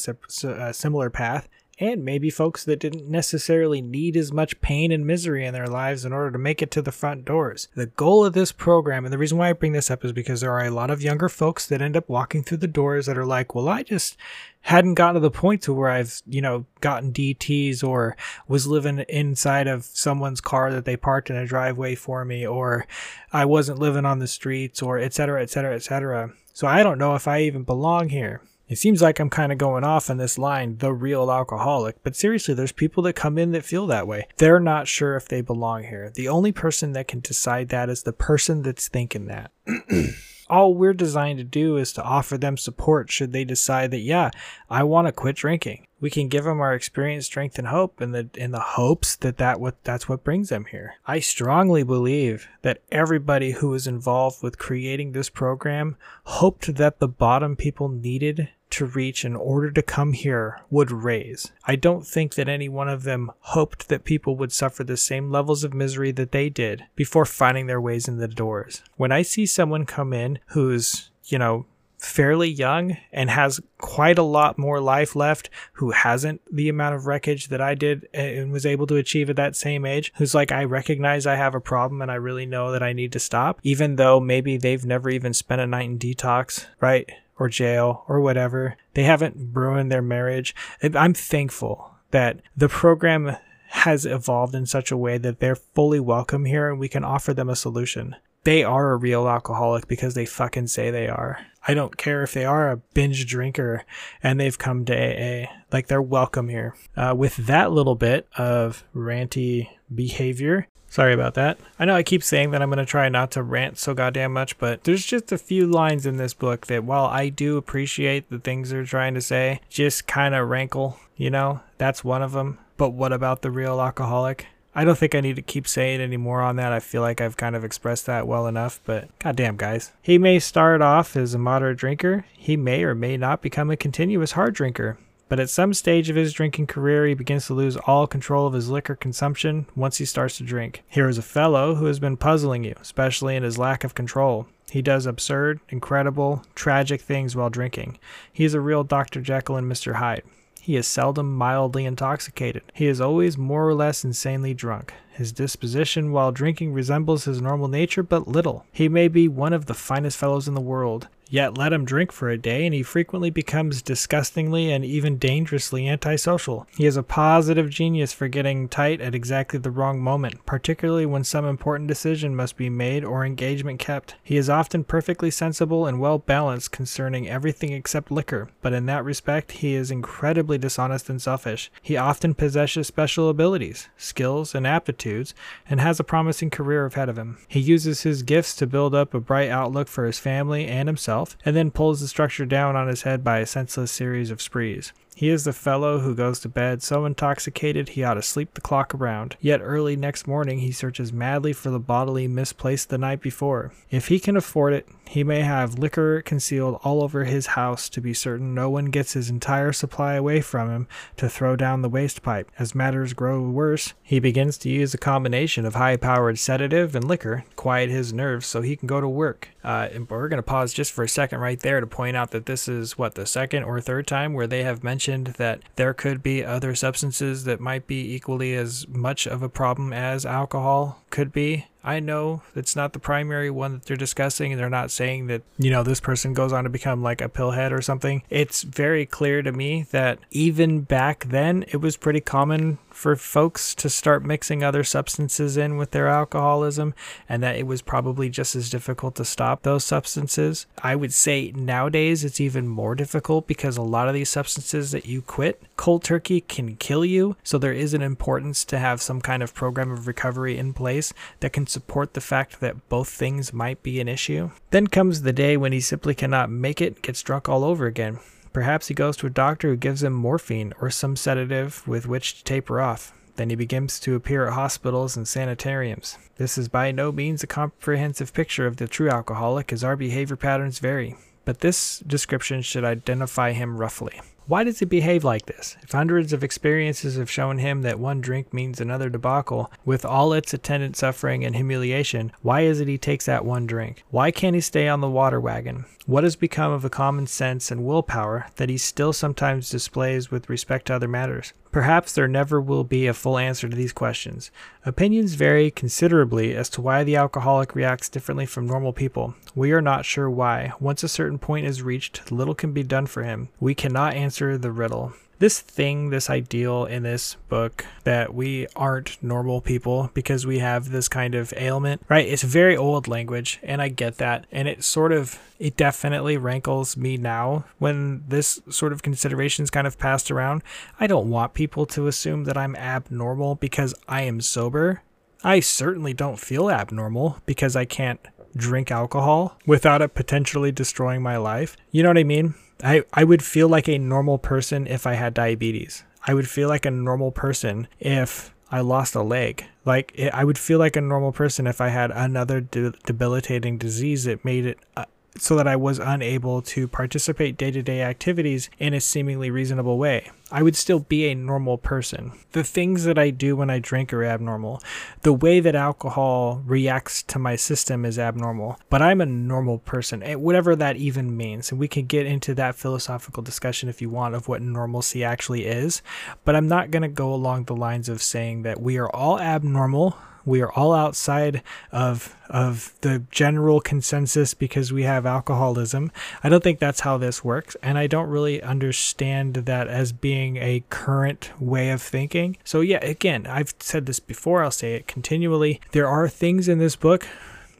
[SPEAKER 1] a similar path and maybe folks that didn't necessarily need as much pain and misery in their lives in order to make it to the front doors. The goal of this program, and the reason why I bring this up is because there are a lot of younger folks that end up walking through the doors that are like, well, I just hadn't gotten to the point to where I've, you know, gotten DTs or was living inside of someone's car that they parked in a driveway for me, or I wasn't living on the streets, or et cetera, et cetera, et cetera. So I don't know if I even belong here. It seems like I'm kind of going off on this line, the real alcoholic, but seriously, there's people that come in that feel that way. They're not sure if they belong here. The only person that can decide that is the person that's thinking that. All we're designed to do is to offer them support should they decide that, yeah, I want to quit drinking. We can give them our experience, strength, and hope in the in the hopes that, that what that's what brings them here. I strongly believe that everybody who was involved with creating this program hoped that the bottom people needed to reach in order to come here would raise. I don't think that any one of them hoped that people would suffer the same levels of misery that they did before finding their ways in the doors. When I see someone come in who's, you know, fairly young and has quite a lot more life left who hasn't the amount of wreckage that I did and was able to achieve at that same age who's like I recognize I have a problem and I really know that I need to stop even though maybe they've never even spent a night in detox right or jail or whatever. They haven't ruined their marriage. I'm thankful that the program has evolved in such a way that they're fully welcome here and we can offer them a solution. They are a real alcoholic because they fucking say they are. I don't care if they are a binge drinker and they've come to AA. Like they're welcome here. Uh, with that little bit of ranty behavior, Sorry about that. I know I keep saying that I'm going to try not to rant so goddamn much, but there's just a few lines in this book that, while I do appreciate the things they're trying to say, just kind of rankle, you know? That's one of them. But what about the real alcoholic? I don't think I need to keep saying any more on that. I feel like I've kind of expressed that well enough, but goddamn, guys. He may start off as a moderate drinker. He may or may not become a continuous hard drinker. But at some stage of his drinking career, he begins to lose all control of his liquor consumption once he starts to drink. Here is a fellow who has been puzzling you, especially in his lack of control. He does absurd, incredible, tragic things while drinking. He is a real Dr. Jekyll and Mr. Hyde. He is seldom mildly intoxicated. He is always more or less insanely drunk. His disposition while drinking resembles his normal nature but little. He may be one of the finest fellows in the world, Yet let him drink for a day, and he frequently becomes disgustingly and even dangerously antisocial. He is a positive genius for getting tight at exactly the wrong moment, particularly when some important decision must be made or engagement kept. He is often perfectly sensible and well balanced concerning everything except liquor, but in that respect he is incredibly dishonest and selfish. He often possesses special abilities, skills, and aptitudes, and has a promising career ahead of him. He uses his gifts to build up a bright outlook for his family and himself himself, and then pulls the structure down on his head by a senseless series of sprees. He is the fellow who goes to bed so intoxicated he ought to sleep the clock around. Yet early next morning he searches madly for the bottle he misplaced the night before. If he can afford it, he may have liquor concealed all over his house to be certain no one gets his entire supply away from him to throw down the waste pipe. As matters grow worse, he begins to use a combination of high powered sedative and liquor to quiet his nerves so he can go to work. Uh, and we're going to pause just for a second right there to point out that this is what the second or third time where they have mentioned mentioned that there could be other substances that might be equally as much of a problem as alcohol could be. I know it's not the primary one that they're discussing, and they're not saying that, you know, this person goes on to become like a pillhead or something. It's very clear to me that even back then, it was pretty common for folks to start mixing other substances in with their alcoholism, and that it was probably just as difficult to stop those substances. I would say nowadays it's even more difficult because a lot of these substances that you quit cold turkey can kill you. So there is an importance to have some kind of program of recovery in place that can support the fact that both things might be an issue. Then comes the day when he simply cannot make it, gets drunk all over again. Perhaps he goes to a doctor who gives him morphine or some sedative with which to taper off. Then he begins to appear at hospitals and sanitariums. This is by no means a comprehensive picture of the true alcoholic, as our behavior patterns vary, but this description should identify him roughly. Why does he behave like this? If hundreds of experiences have shown him that one drink means another debacle, with all its attendant suffering and humiliation, why is it he takes that one drink? Why can't he stay on the water wagon? What has become of the common sense and willpower that he still sometimes displays with respect to other matters? Perhaps there never will be a full answer to these questions. Opinions vary considerably as to why the alcoholic reacts differently from normal people. We are not sure why. Once a certain point is reached, little can be done for him. We cannot answer the riddle this thing, this ideal in this book that we aren't normal people because we have this kind of ailment, right? It's very old language, and I get that. And it sort of, it definitely rankles me now when this sort of consideration is kind of passed around. I don't want people to assume that I'm abnormal because I am sober. I certainly don't feel abnormal because I can't drink alcohol without it potentially destroying my life. You know what I mean? I, I would feel like a normal person if I had diabetes. I would feel like a normal person if I lost a leg. Like it, I would feel like a normal person if I had another de- debilitating disease that made it uh, so that I was unable to participate day to day activities in a seemingly reasonable way. I would still be a normal person. The things that I do when I drink are abnormal. The way that alcohol reacts to my system is abnormal. But I'm a normal person, eh, whatever that even means. And we can get into that philosophical discussion if you want of what normalcy actually is. But I'm not going to go along the lines of saying that we are all abnormal we are all outside of of the general consensus because we have alcoholism. I don't think that's how this works, and I don't really understand that as being a current way of thinking. So yeah, again, I've said this before, I'll say it continually. There are things in this book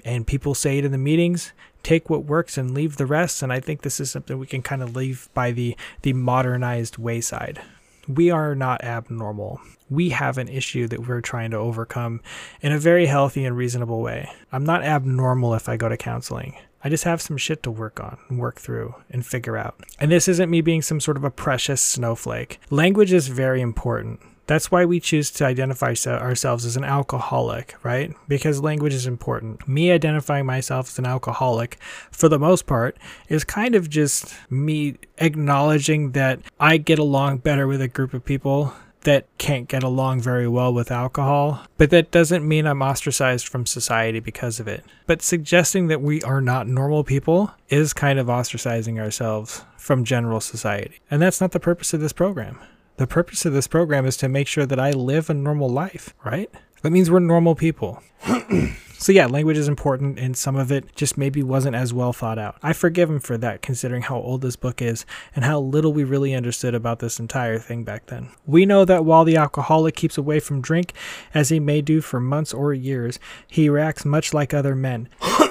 [SPEAKER 1] and people say it in the meetings take what works and leave the rest and i think this is something we can kind of leave by the the modernized wayside we are not abnormal. We have an issue that we're trying to overcome in a very healthy and reasonable way. I'm not abnormal if I go to counseling. I just have some shit to work on, work through, and figure out. And this isn't me being some sort of a precious snowflake. Language is very important. That's why we choose to identify ourselves as an alcoholic, right? Because language is important. Me identifying myself as an alcoholic, for the most part, is kind of just me acknowledging that I get along better with a group of people that can't get along very well with alcohol, but that doesn't mean I'm ostracized from society because of it. But suggesting that we are not normal people is kind of ostracizing ourselves from general society. And that's not the purpose of this program. The purpose of this program is to make sure that I live a normal life, right? That means we're normal people. so yeah, language is important and some of it just maybe wasn't as well thought out. I forgive him for that considering how old this book is and how little we really understood about this entire thing back then. We know that while the alcoholic keeps away from drink, as he may do for months or years, he reacts much like other men.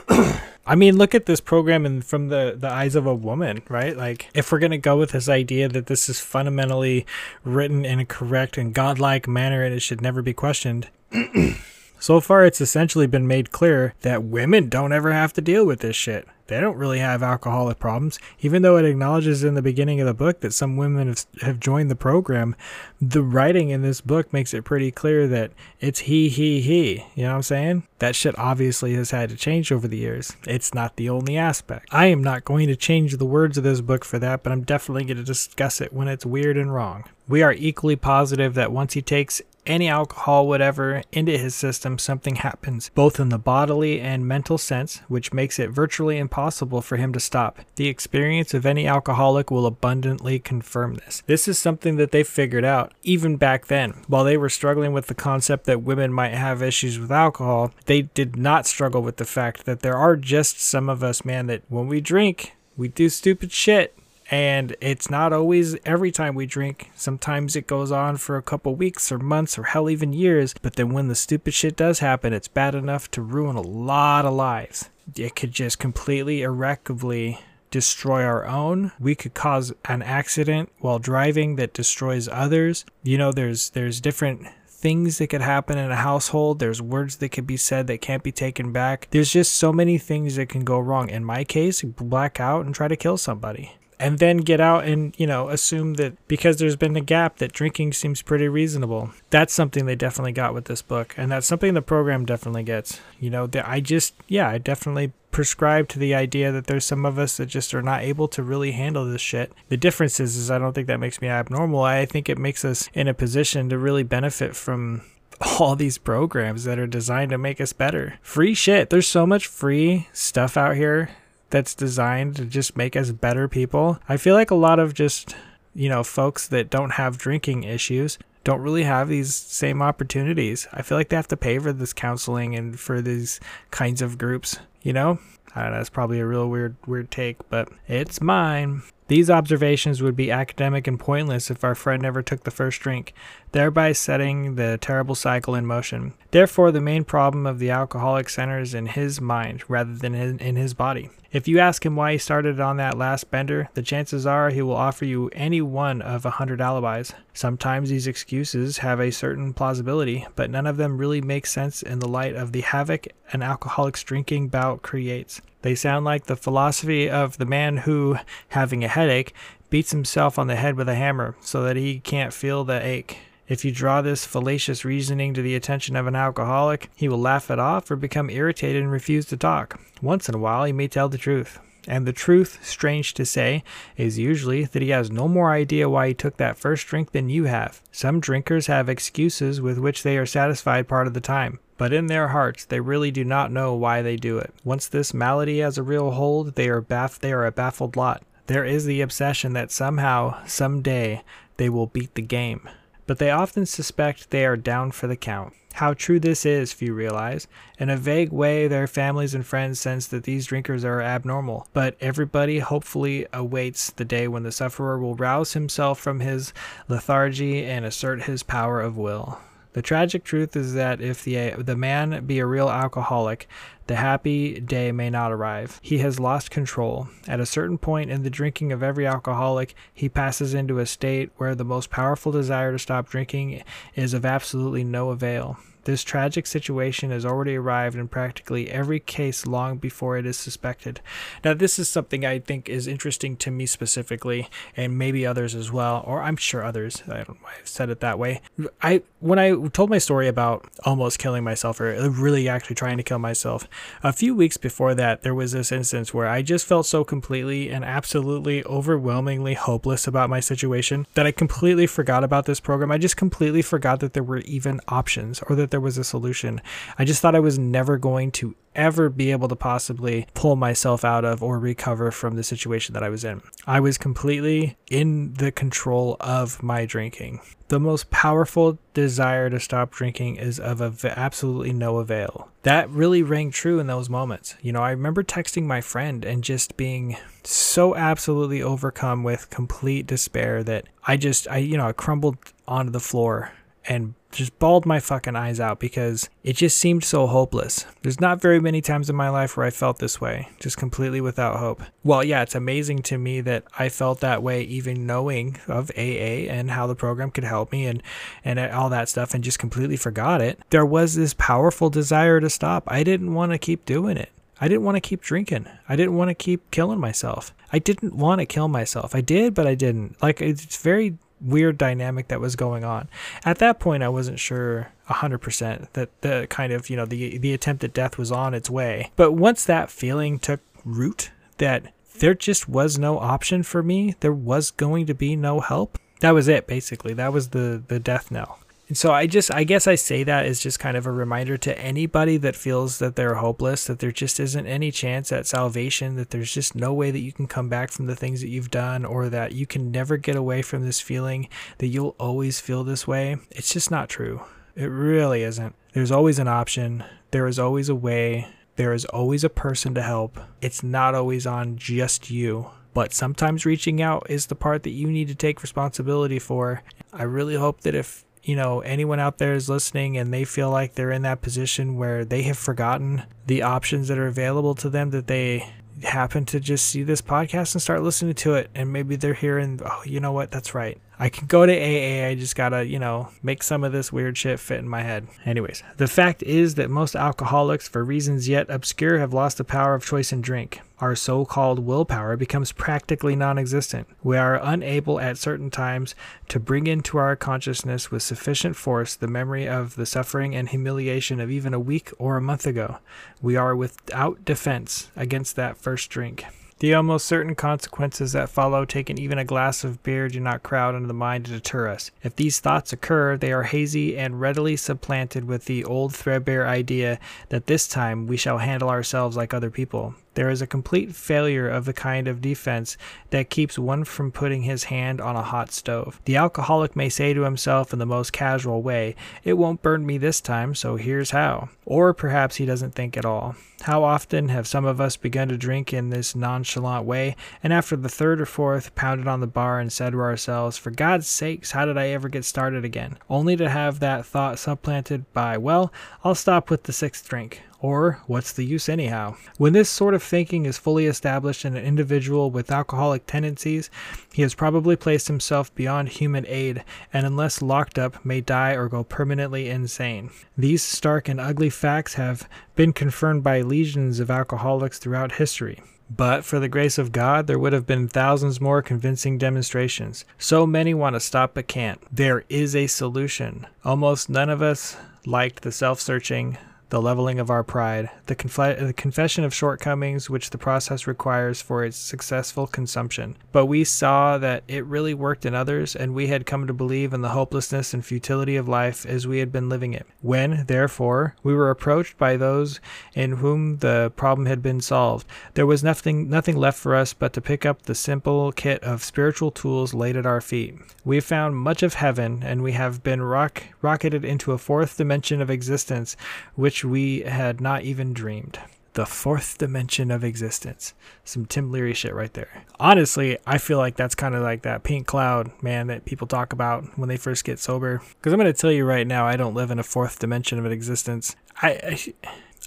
[SPEAKER 1] I mean, look at this program and from the the eyes of a woman, right? Like, if we're gonna go with this idea that this is fundamentally written in a correct and godlike manner and it should never be questioned. so far, it's essentially been made clear that women don't ever have to deal with this shit they don't really have alcoholic problems. Even though it acknowledges in the beginning of the book that some women have, have joined the program, the writing in this book makes it pretty clear that it's he, he, he. You know what I'm saying? That shit obviously has had to change over the years. It's not the only aspect. I am not going to change the words of this book for that, but I'm definitely going to discuss it when it's weird and wrong. We are equally positive that once he takes any alcohol, whatever, into his system, something happens, both in the bodily and mental sense, which makes it virtually impossible for him to stop. The experience of any alcoholic will abundantly confirm this. This is something that they figured out even back then. While they were struggling with the concept that women might have issues with alcohol, they did not struggle with the fact that there are just some of us, man, that when we drink, we do stupid shit and it's not always every time we drink. Sometimes it goes on for a couple weeks or months or hell even years. But then when the stupid shit does happen, it's bad enough to ruin a lot of lives. It could just completely irreparably destroy our own. We could cause an accident while driving that destroys others. You know, there's there's different things that could happen in a household. There's words that could be said that can't be taken back. There's just so many things that can go wrong. In my case, black out and try to kill somebody and then get out and you know assume that because there's been a gap that drinking seems pretty reasonable that's something they definitely got with this book and that's something the program definitely gets you know that i just yeah i definitely prescribe to the idea that there's some of us that just are not able to really handle this shit the difference is, is i don't think that makes me abnormal i think it makes us in a position to really benefit from all these programs that are designed to make us better. Free shit. There's so much free stuff out here that's designed to just make us better people. I feel like a lot of just, you know, folks that don't have drinking issues don't really have these same opportunities. I feel like they have to pay for this counseling and for these kinds of groups, you know? I don't know, it's probably a real weird weird take, but it's mine. These observations would be academic and pointless if our friend never took the first drink, thereby setting the terrible cycle in motion. Therefore, the main problem of the alcoholic centers in his mind rather than in his body. If you ask him why he started on that last bender, the chances are he will offer you any one of a hundred alibis. Sometimes these excuses have a certain plausibility, but none of them really make sense in the light of the havoc an alcoholic's drinking bout creates. They sound like the philosophy of the man who, having a headache, beats himself on the head with a hammer so that he can't feel the ache. If you draw this fallacious reasoning to the attention of an alcoholic, he will laugh it off or become irritated and refuse to talk. Once in a while, he may tell the truth. And the truth, strange to say, is usually that he has no more idea why he took that first drink than you have. Some drinkers have excuses with which they are satisfied part of the time. But in their hearts, they really do not know why they do it. Once this malady has a real hold, they are baff- they are a baffled lot. There is the obsession that somehow, someday, they will beat the game. But they often suspect they are down for the count. How true this is, few realize. In a vague way, their families and friends sense that these drinkers are abnormal, but everybody hopefully awaits the day when the sufferer will rouse himself from his lethargy and assert his power of will. The tragic truth is that if the the man be a real alcoholic, the happy day may not arrive. He has lost control. At a certain point in the drinking of every alcoholic, he passes into a state where the most powerful desire to stop drinking is of absolutely no avail. This tragic situation has already arrived in practically every case long before it is suspected. Now, this is something I think is interesting to me specifically, and maybe others as well, or I'm sure others. I don't know why I've said it that way. I when I told my story about almost killing myself, or really actually trying to kill myself, a few weeks before that, there was this instance where I just felt so completely and absolutely overwhelmingly hopeless about my situation that I completely forgot about this program. I just completely forgot that there were even options or that there was a solution. I just thought I was never going to ever be able to possibly pull myself out of or recover from the situation that I was in. I was completely in the control of my drinking. The most powerful desire to stop drinking is of av- absolutely no avail. That really rang true in those moments. You know, I remember texting my friend and just being so absolutely overcome with complete despair that I just, I, you know, I crumbled onto the floor and just bawled my fucking eyes out because it just seemed so hopeless. There's not very many times in my life where I felt this way, just completely without hope. Well, yeah, it's amazing to me that I felt that way even knowing of AA and how the program could help me and and all that stuff and just completely forgot it. There was this powerful desire to stop. I didn't want to keep doing it. I didn't want to keep drinking. I didn't want to keep killing myself. I didn't want to kill myself. I did, but I didn't. Like it's very weird dynamic that was going on. At that point, I wasn't sure 100% that the kind of, you know, the, the attempt at death was on its way. But once that feeling took root, that there just was no option for me, there was going to be no help. That was it, basically. That was the, the death knell. And so I just, I guess I say that as just kind of a reminder to anybody that feels that they're hopeless, that there just isn't any chance at salvation, that there's just no way that you can come back from the things that you've done, or that you can never get away from this feeling, that you'll always feel this way. It's just not true. It really isn't. There's always an option, there is always a way, there is always a person to help. It's not always on just you. But sometimes reaching out is the part that you need to take responsibility for. I really hope that if you know, anyone out there is listening and they feel like they're in that position where they have forgotten the options that are available to them, that they happen to just see this podcast and start listening to it. And maybe they're hearing, oh, you know what? That's right. I can go to AA. I just gotta, you know, make some of this weird shit fit in my head. Anyways, the fact is that most alcoholics, for reasons yet obscure, have lost the power of choice in drink. Our so called willpower becomes practically non existent. We are unable at certain times to bring into our consciousness with sufficient force the memory of the suffering and humiliation of even a week or a month ago. We are without defense against that first drink. The almost certain consequences that follow taking even a glass of beer do not crowd into the mind to deter us. If these thoughts occur, they are hazy and readily supplanted with the old threadbare idea that this time we shall handle ourselves like other people. There is a complete failure of the kind of defense that keeps one from putting his hand on a hot stove. The alcoholic may say to himself in the most casual way, It won't burn me this time, so here's how. Or perhaps he doesn't think at all. How often have some of us begun to drink in this nonchalant way, and after the third or fourth, pounded on the bar and said to ourselves, For God's sakes, how did I ever get started again? Only to have that thought supplanted by, Well, I'll stop with the sixth drink. Or, what's the use anyhow? When this sort of thinking is fully established in an individual with alcoholic tendencies, he has probably placed himself beyond human aid, and unless locked up, may die or go permanently insane. These stark and ugly facts have been confirmed by legions of alcoholics throughout history. But for the grace of God, there would have been thousands more convincing demonstrations. So many want to stop but can't. There is a solution. Almost none of us liked the self searching, the leveling of our pride, the, the confession of shortcomings which the process requires for its successful consumption. But we saw that it really worked in others, and we had come to believe in the hopelessness and futility of life as we had been living it. When, therefore, we were approached by those in whom the problem had been solved, there was nothing nothing left for us but to pick up the simple kit of spiritual tools laid at our feet. We found much of heaven, and we have been rock, rocketed into a fourth dimension of existence which we had not even dreamed. The fourth dimension of existence. Some Tim Leary shit right there. Honestly, I feel like that's kind of like that pink cloud, man, that people talk about when they first get sober. Because I'm going to tell you right now, I don't live in a fourth dimension of an existence. I, I,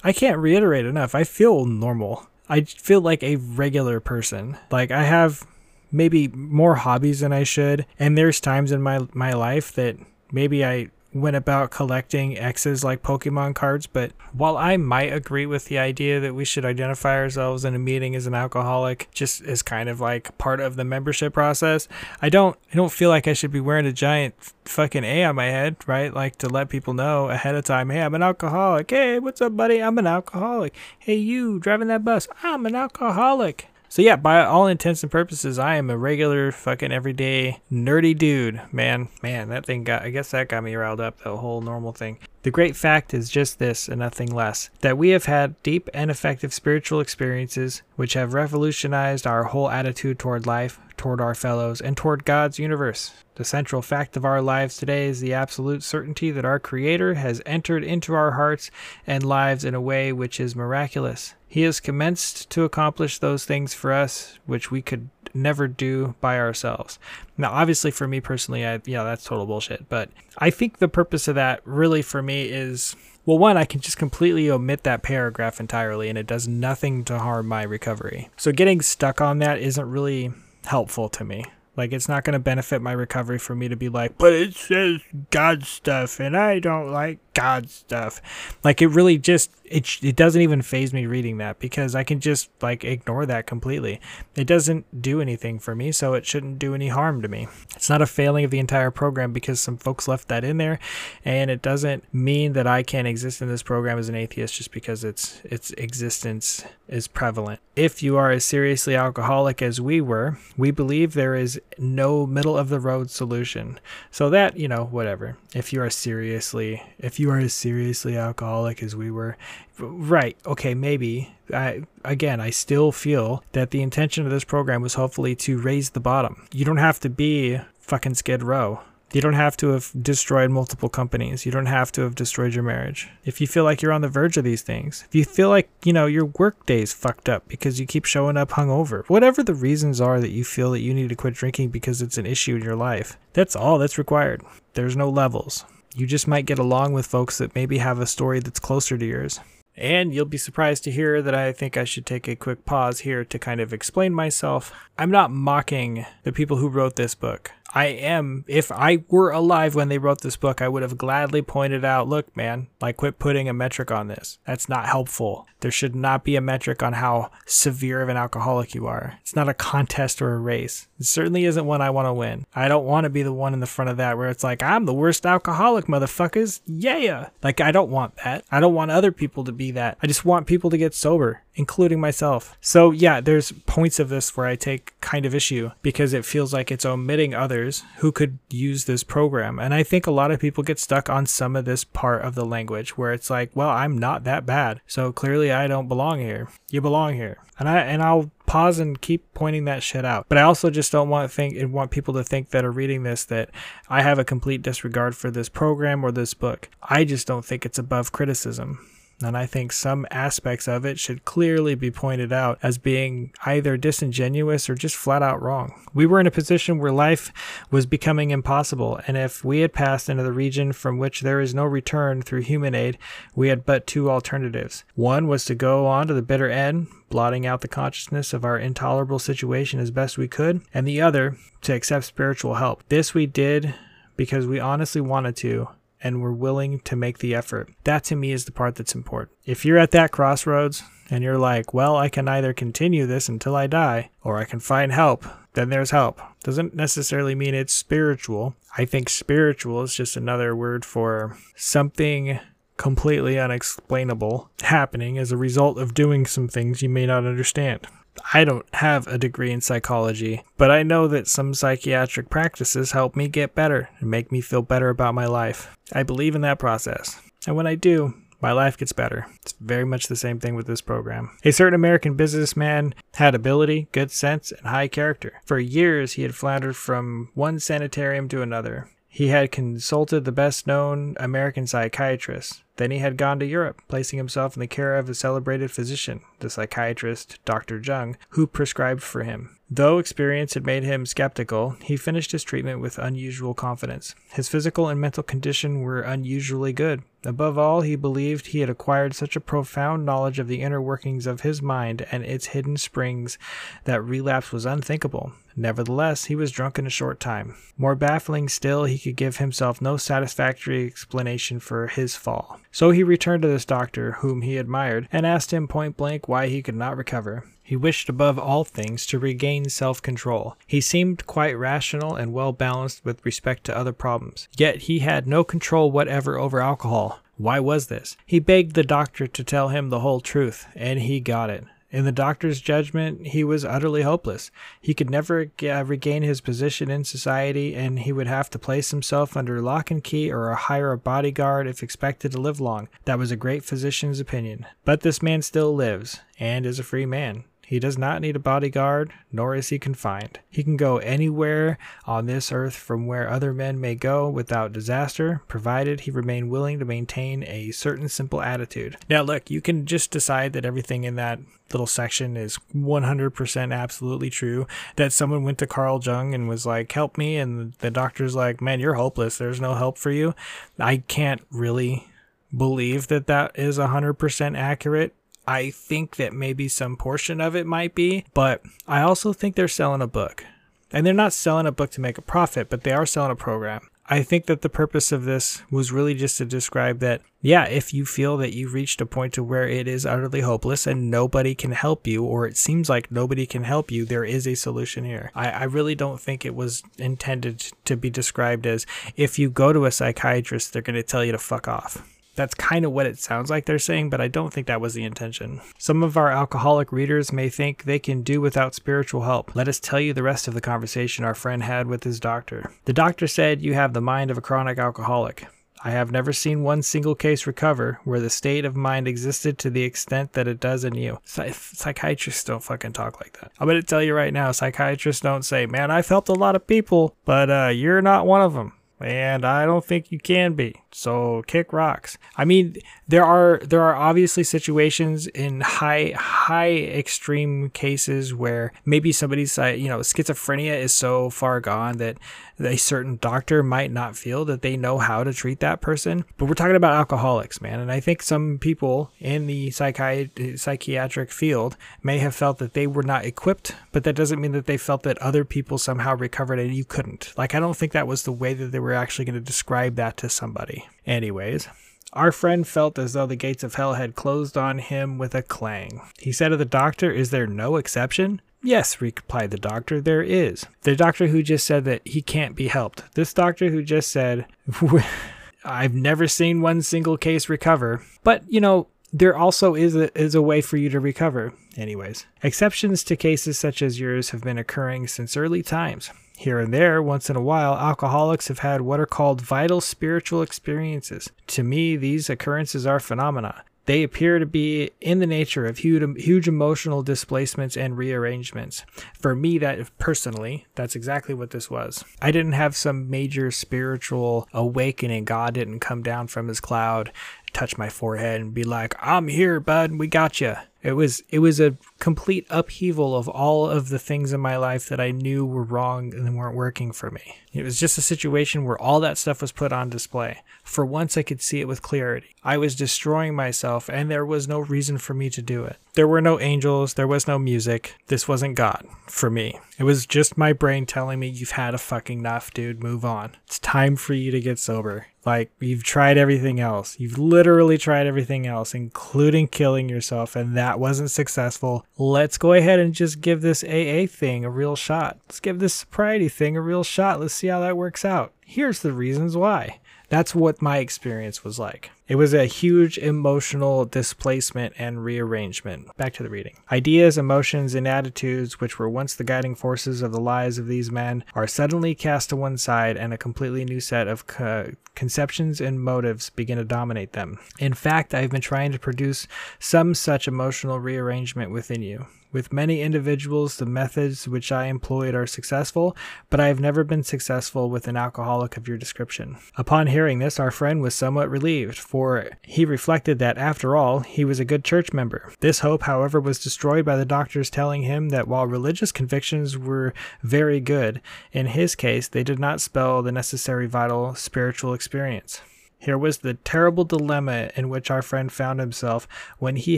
[SPEAKER 1] I can't reiterate enough. I feel normal. I feel like a regular person. Like I have maybe more hobbies than I should, and there's times in my my life that maybe I went about collecting X's like Pokemon cards, but while I might agree with the idea that we should identify ourselves in a meeting as an alcoholic just as kind of like part of the membership process, I don't I don't feel like I should be wearing a giant fucking A on my head, right? Like to let people know ahead of time, hey, I'm an alcoholic. Hey, what's up, buddy? I'm an alcoholic. Hey, you driving that bus? I'm an alcoholic. So yeah, by all intents and purposes, I am a regular fucking everyday nerdy dude. Man, man, that thing got I guess that got me riled up, the whole normal thing. The great fact is just this and nothing less that we have had deep and effective spiritual experiences which have revolutionized our whole attitude toward life, toward our fellows, and toward God's universe. The central fact of our lives today is the absolute certainty that our Creator has entered into our hearts and lives in a way which is miraculous. He has commenced to accomplish those things for us which we could never do by ourselves. Now, obviously, for me personally, I yeah, that's total bullshit. But I think the purpose of that really for me is well, one, I can just completely omit that paragraph entirely, and it does nothing to harm my recovery. So getting stuck on that isn't really helpful to me. Like, it's not going to benefit my recovery for me to be like, but it says God stuff, and I don't like God stuff. Like, it really just it it doesn't even faze me reading that because I can just like ignore that completely. It doesn't do anything for me, so it shouldn't do any harm to me. It's not a failing of the entire program because some folks left that in there, and it doesn't mean that I can't exist in this program as an atheist just because its its existence is prevalent. If you are as seriously alcoholic as we were, we believe there is no middle of the road solution. So that, you know, whatever. If you are seriously if you are as seriously alcoholic as we were, Right. Okay. Maybe. I again, I still feel that the intention of this program was hopefully to raise the bottom. You don't have to be fucking Skid Row. You don't have to have destroyed multiple companies. You don't have to have destroyed your marriage. If you feel like you're on the verge of these things, if you feel like, you know, your work day's fucked up because you keep showing up hungover, whatever the reasons are that you feel that you need to quit drinking because it's an issue in your life, that's all that's required. There's no levels. You just might get along with folks that maybe have a story that's closer to yours. And you'll be surprised to hear that I think I should take a quick pause here to kind of explain myself. I'm not mocking the people who wrote this book. I am, if I were alive when they wrote this book, I would have gladly pointed out look, man, like, quit putting a metric on this. That's not helpful. There should not be a metric on how severe of an alcoholic you are. It's not a contest or a race. It certainly isn't one I want to win. I don't want to be the one in the front of that where it's like, I'm the worst alcoholic, motherfuckers. Yeah. Yeah. Like, I don't want that. I don't want other people to be that. I just want people to get sober, including myself. So, yeah, there's points of this where I take kind of issue because it feels like it's omitting others who could use this program. And I think a lot of people get stuck on some of this part of the language where it's like, well, I'm not that bad. So clearly I don't belong here. You belong here. And I and I'll pause and keep pointing that shit out. But I also just don't want think and want people to think that are reading this that I have a complete disregard for this program or this book. I just don't think it's above criticism. And I think some aspects of it should clearly be pointed out as being either disingenuous or just flat out wrong. We were in a position where life was becoming impossible, and if we had passed into the region from which there is no return through human aid, we had but two alternatives. One was to go on to the bitter end, blotting out the consciousness of our intolerable situation as best we could, and the other, to accept spiritual help. This we did because we honestly wanted to, and were willing to make the effort. That to me is the part that's important. If you're at that crossroads and you're like, well, I can either continue this until I die or I can find help, then there's help. Doesn't necessarily mean it's spiritual. I think spiritual is just another word for something completely unexplainable happening as a result of doing some things you may not understand. I don't have a degree in psychology, but I know that some psychiatric practices help me get better and make me feel better about my life. I believe in that process. And when I do, my life gets better. It's very much the same thing with this program. A certain American businessman had ability, good sense, and high character. For years, he had floundered from one sanitarium to another. He had consulted the best known American psychiatrists. Then he had gone to Europe, placing himself in the care of a celebrated physician, the psychiatrist Dr. Jung, who prescribed for him. Though experience had made him skeptical, he finished his treatment with unusual confidence. His physical and mental condition were unusually good. Above all, he believed he had acquired such a profound knowledge of the inner workings of his mind and its hidden springs that relapse was unthinkable. Nevertheless, he was drunk in a short time. More baffling still, he could give himself no satisfactory explanation for his fall. So he returned to this doctor, whom he admired, and asked him point blank why he could not recover. He wished above all things to regain self control. He seemed quite rational and well balanced with respect to other problems. Yet he had no control whatever over alcohol. Why was this? He begged the doctor to tell him the whole truth, and he got it. In the doctor's judgment, he was utterly hopeless. He could never uh, regain his position in society, and he would have to place himself under lock and key or hire a bodyguard if expected to live long. That was a great physician's opinion. But this man still lives, and is a free man. He does not need a bodyguard, nor is he confined. He can go anywhere on this earth from where other men may go without disaster, provided he remain willing to maintain a certain simple attitude. Now, look, you can just decide that everything in that little section is 100% absolutely true. That someone went to Carl Jung and was like, help me. And the doctor's like, man, you're hopeless. There's no help for you. I can't really believe that that is 100% accurate I think that maybe some portion of it might be, but I also think they're selling a book. And they're not selling a book to make a profit, but they are selling a program. I think that the purpose of this was really just to describe that, yeah, if you feel that you've reached a point to where it is utterly hopeless and nobody can help you, or it seems like nobody can help you, there is a solution here. I, I really don't think it was intended to be described as if you go to a psychiatrist, they're going to tell you to fuck off. That's kind of what it sounds like they're saying, but I don't think that was the intention. Some of our alcoholic readers may think they can do without spiritual help. Let us tell you the rest of the conversation our friend had with his doctor. The doctor said, You have the mind of a chronic alcoholic. I have never seen one single case recover where the state of mind existed to the extent that it does in you. Psych- psychiatrists don't fucking talk like that. I'm going to tell you right now, psychiatrists don't say, man, I've helped a lot of people, but uh, you're not one of them and I don't think you can be. So kick rocks. I mean, there are there are obviously situations in high high extreme cases where maybe somebody's uh, you know schizophrenia is so far gone that a certain doctor might not feel that they know how to treat that person. But we're talking about alcoholics, man, and I think some people in the psychi- psychiatric field may have felt that they were not equipped, but that doesn't mean that they felt that other people somehow recovered and you couldn't. Like I don't think that was the way that they were actually going to describe that to somebody. Anyways, our friend felt as though the gates of hell had closed on him with a clang. He said to the doctor, Is there no exception? Yes, replied the doctor, there is. The doctor who just said that he can't be helped. This doctor who just said, I've never seen one single case recover. But, you know, there also is a, is a way for you to recover. Anyways, exceptions to cases such as yours have been occurring since early times. Here and there, once in a while, alcoholics have had what are called vital spiritual experiences. To me, these occurrences are phenomena. They appear to be in the nature of huge, huge emotional displacements and rearrangements. For me, that personally, that's exactly what this was. I didn't have some major spiritual awakening. God didn't come down from his cloud, touch my forehead, and be like, I'm here, bud, we got you. It was it was a complete upheaval of all of the things in my life that I knew were wrong and weren't working for me. It was just a situation where all that stuff was put on display. For once I could see it with clarity. I was destroying myself and there was no reason for me to do it. There were no angels, there was no music. This wasn't God for me. It was just my brain telling me you've had a fucking enough, dude, move on. It's time for you to get sober. Like, you've tried everything else. You've literally tried everything else, including killing yourself, and that wasn't successful. Let's go ahead and just give this AA thing a real shot. Let's give this sobriety thing a real shot. Let's see how that works out. Here's the reasons why. That's what my experience was like. It was a huge emotional displacement and rearrangement. Back to the reading. Ideas, emotions, and attitudes, which were once the guiding forces of the lives of these men, are suddenly cast to one side, and a completely new set of co- conceptions and motives begin to dominate them. In fact, I've been trying to produce some such emotional rearrangement within you. With many individuals, the methods which I employed are successful, but I have never been successful with an alcoholic of your description. Upon hearing this, our friend was somewhat relieved, for he reflected that, after all, he was a good church member. This hope, however, was destroyed by the doctors telling him that while religious convictions were very good, in his case they did not spell the necessary vital spiritual experience. Here was the terrible dilemma in which our friend found himself when he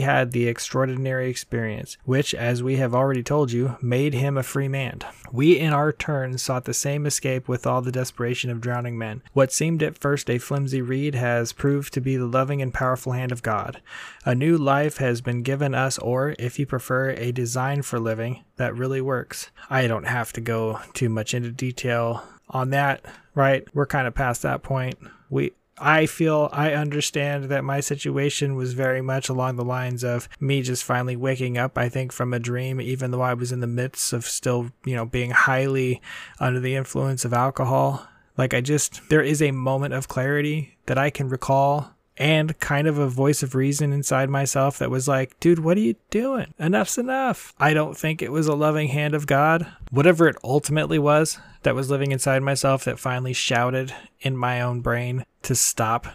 [SPEAKER 1] had the extraordinary experience, which, as we have already told you, made him a free man. We, in our turn, sought the same escape with all the desperation of drowning men. What seemed at first a flimsy reed has proved to be the loving and powerful hand of God. A new life has been given us, or, if you prefer, a design for living that really works. I don't have to go too much into detail on that, right? We're kind of past that point. We I feel I understand that my situation was very much along the lines of me just finally waking up, I think, from a dream, even though I was in the midst of still, you know, being highly under the influence of alcohol. Like, I just, there is a moment of clarity that I can recall and kind of a voice of reason inside myself that was like, dude, what are you doing? Enough's enough. I don't think it was a loving hand of God. Whatever it ultimately was that was living inside myself that finally shouted in my own brain to stop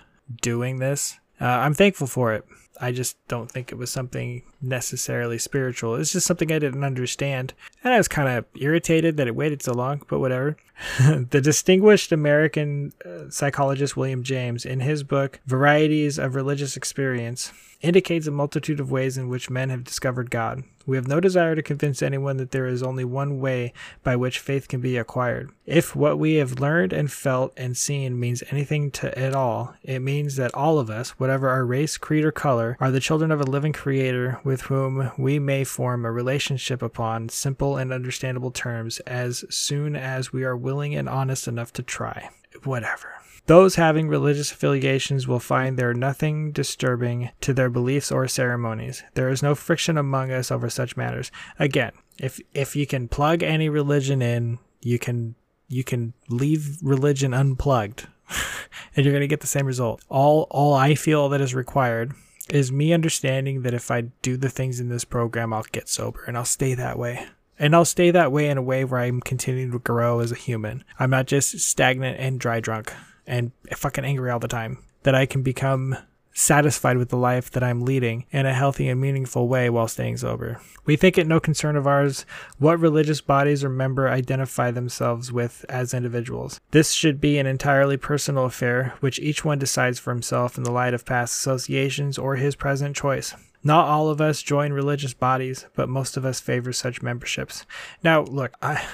[SPEAKER 1] doing this. Uh, I'm thankful for it. I just don't think it was something necessarily spiritual. It's just something I didn't understand. And I was kind of irritated that it waited so long, but whatever. the distinguished American uh, psychologist William James, in his book Varieties of Religious Experience, indicates a multitude of ways in which men have discovered God. We have no desire to convince anyone that there is only one way by which faith can be acquired. If what we have learned and felt and seen means anything to at all, it means that all of us, whatever our race, creed, or color, are the children of a living creator whom we may form a relationship upon simple and understandable terms as soon as we are willing and honest enough to try. Whatever. Those having religious affiliations will find there nothing disturbing to their beliefs or ceremonies. There is no friction among us over such matters. Again, if if you can plug any religion in, you can you can leave religion unplugged and you're going to get the same result. All all I feel that is required is me understanding that if I do the things in this program, I'll get sober and I'll stay that way. And I'll stay that way in a way where I'm continuing to grow as a human. I'm not just stagnant and dry drunk and fucking angry all the time. That I can become satisfied with the life that I'm leading in a healthy and meaningful way while staying sober. We think it no concern of ours what religious bodies or member identify themselves with as individuals. This should be an entirely personal affair, which each one decides for himself in the light of past associations or his present choice. Not all of us join religious bodies, but most of us favor such memberships. Now, look, I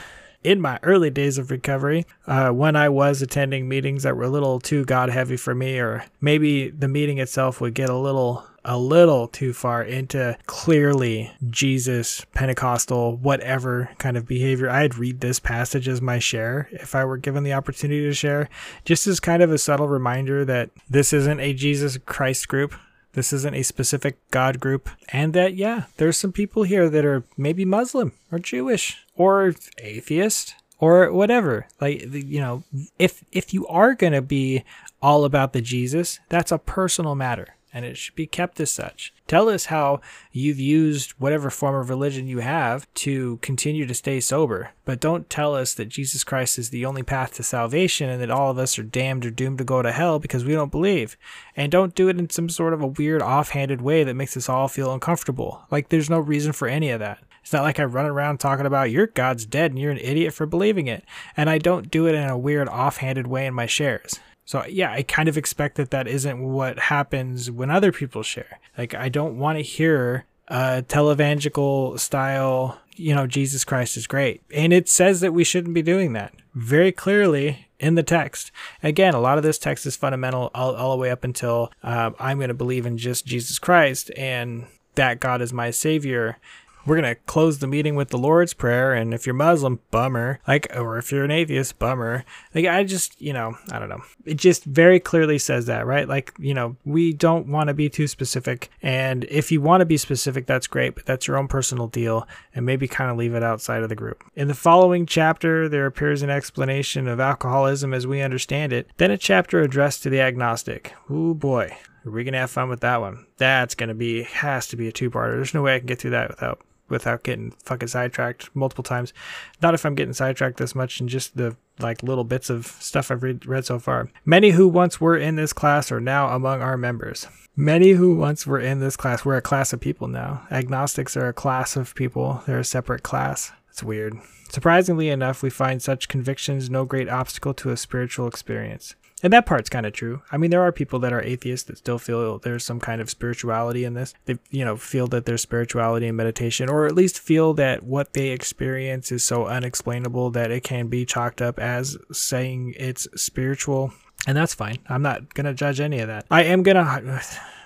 [SPEAKER 1] in my early days of recovery, uh, when I was attending meetings that were a little too God heavy for me, or maybe the meeting itself would get a little a little too far into clearly Jesus, Pentecostal, whatever kind of behavior. I'd read this passage as my share if I were given the opportunity to share, just as kind of a subtle reminder that this isn't a Jesus Christ group. This isn't a specific God group. And that, yeah, there's some people here that are maybe Muslim or Jewish or atheist or whatever. Like, you know, if, if you are going to be all about the Jesus, that's a personal matter and it should be kept as such. Tell us how you've used whatever form of religion you have to continue to stay sober, but don't tell us that Jesus Christ is the only path to salvation and that all of us are damned or doomed to go to hell because we don't believe. And don't do it in some sort of a weird offhanded way that makes us all feel uncomfortable. Like there's no reason for any of that. It's not like I run around talking about your God's dead and you're an idiot for believing it. And I don't do it in a weird offhanded way in my shares. So yeah, I kind of expect that that isn't what happens when other people share. Like I don't want to hear a televangelical style, you know, Jesus Christ is great. And it says that we shouldn't be doing that very clearly in the text. Again, a lot of this text is fundamental all, all the way up until uh, I'm going to believe in just Jesus Christ and that God is my savior we're gonna close the meeting with the Lord's Prayer, and if you're Muslim, bummer. Like, or if you're an atheist, bummer. Like, I just, you know, I don't know. It just very clearly says that, right? Like, you know, we don't want to be too specific, and if you want to be specific, that's great, but that's your own personal deal, and maybe kind of leave it outside of the group. In the following chapter, there appears an explanation of alcoholism as we understand it, then a chapter addressed to the agnostic. Ooh boy, are we gonna have fun with that one? That's gonna be has to be a two-parter. There's no way I can get through that without without getting fucking sidetracked multiple times. Not if I'm getting sidetracked this much in just the like little bits of stuff I've read, read so far. Many who once were in this class are now among our members. Many who once were in this class, we're a class of people now. Agnostics are a class of people. They're a separate class. It's weird. Surprisingly enough, we find such convictions no great obstacle to a spiritual experience. And that part's kind of true. I mean, there are people that are atheists that still feel there's some kind of spirituality in this. They, you know, feel that there's spirituality in meditation, or at least feel that what they experience is so unexplainable that it can be chalked up as saying it's spiritual. And that's fine. I'm not going to judge any of that. I am going to.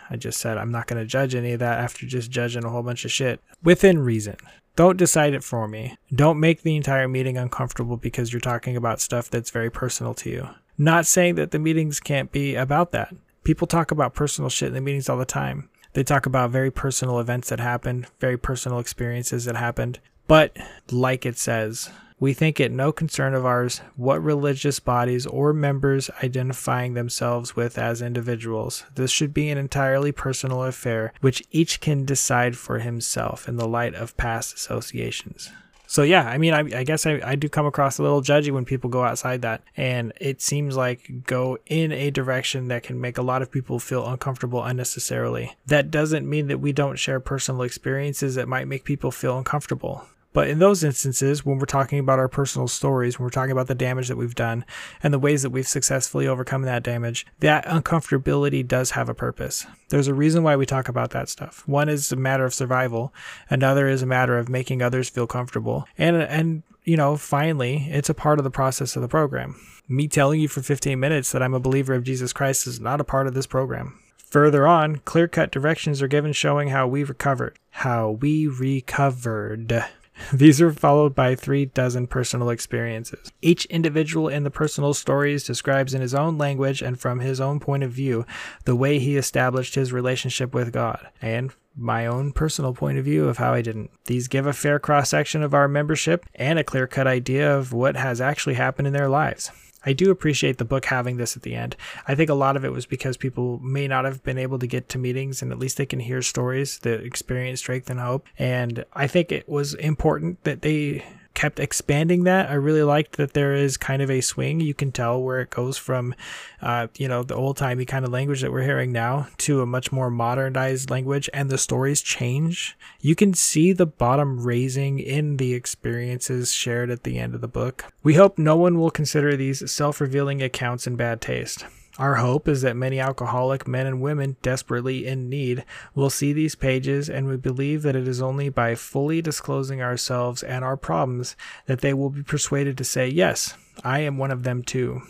[SPEAKER 1] I just said I'm not going to judge any of that after just judging a whole bunch of shit within reason. Don't decide it for me. Don't make the entire meeting uncomfortable because you're talking about stuff that's very personal to you. Not saying that the meetings can't be about that. People talk about personal shit in the meetings all the time. They talk about very personal events that happened, very personal experiences that happened. But, like it says, we think it no concern of ours what religious bodies or members identifying themselves with as individuals. This should be an entirely personal affair, which each can decide for himself in the light of past associations. So yeah, I mean, I, I guess I, I do come across a little judgy when people go outside that, and it seems like go in a direction that can make a lot of people feel uncomfortable unnecessarily. That doesn't mean that we don't share personal experiences that might make people feel uncomfortable. But in those instances, when we're talking about our personal stories, when we're talking about the damage that we've done and the ways that we've successfully overcome that damage, that uncomfortability does have a purpose. There's a reason why we talk about that stuff. One is a matter of survival, another is a matter of making others feel comfortable. And and you know, finally, it's a part of the process of the program. Me telling you for 15 minutes that I'm a believer of Jesus Christ is not a part of this program. Further on, clear cut directions are given showing how we recovered. How we recovered. These are followed by three dozen personal experiences. Each individual in the personal stories describes in his own language and from his own point of view the way he established his relationship with God, and my own personal point of view of how I didn't. These give a fair cross section of our membership and a clear cut idea of what has actually happened in their lives. I do appreciate the book having this at the end. I think a lot of it was because people may not have been able to get to meetings and at least they can hear stories that experience strength and hope. And I think it was important that they kept expanding that. I really liked that there is kind of a swing. You can tell where it goes from, uh, you know, the old timey kind of language that we're hearing now to a much more modernized language, and the stories change. You can see the bottom raising in the experiences shared at the end of the book. We hope no one will consider these self revealing accounts in bad taste. Our hope is that many alcoholic men and women desperately in need will see these pages, and we believe that it is only by fully disclosing ourselves and our problems that they will be persuaded to say, Yes, I am one of them too.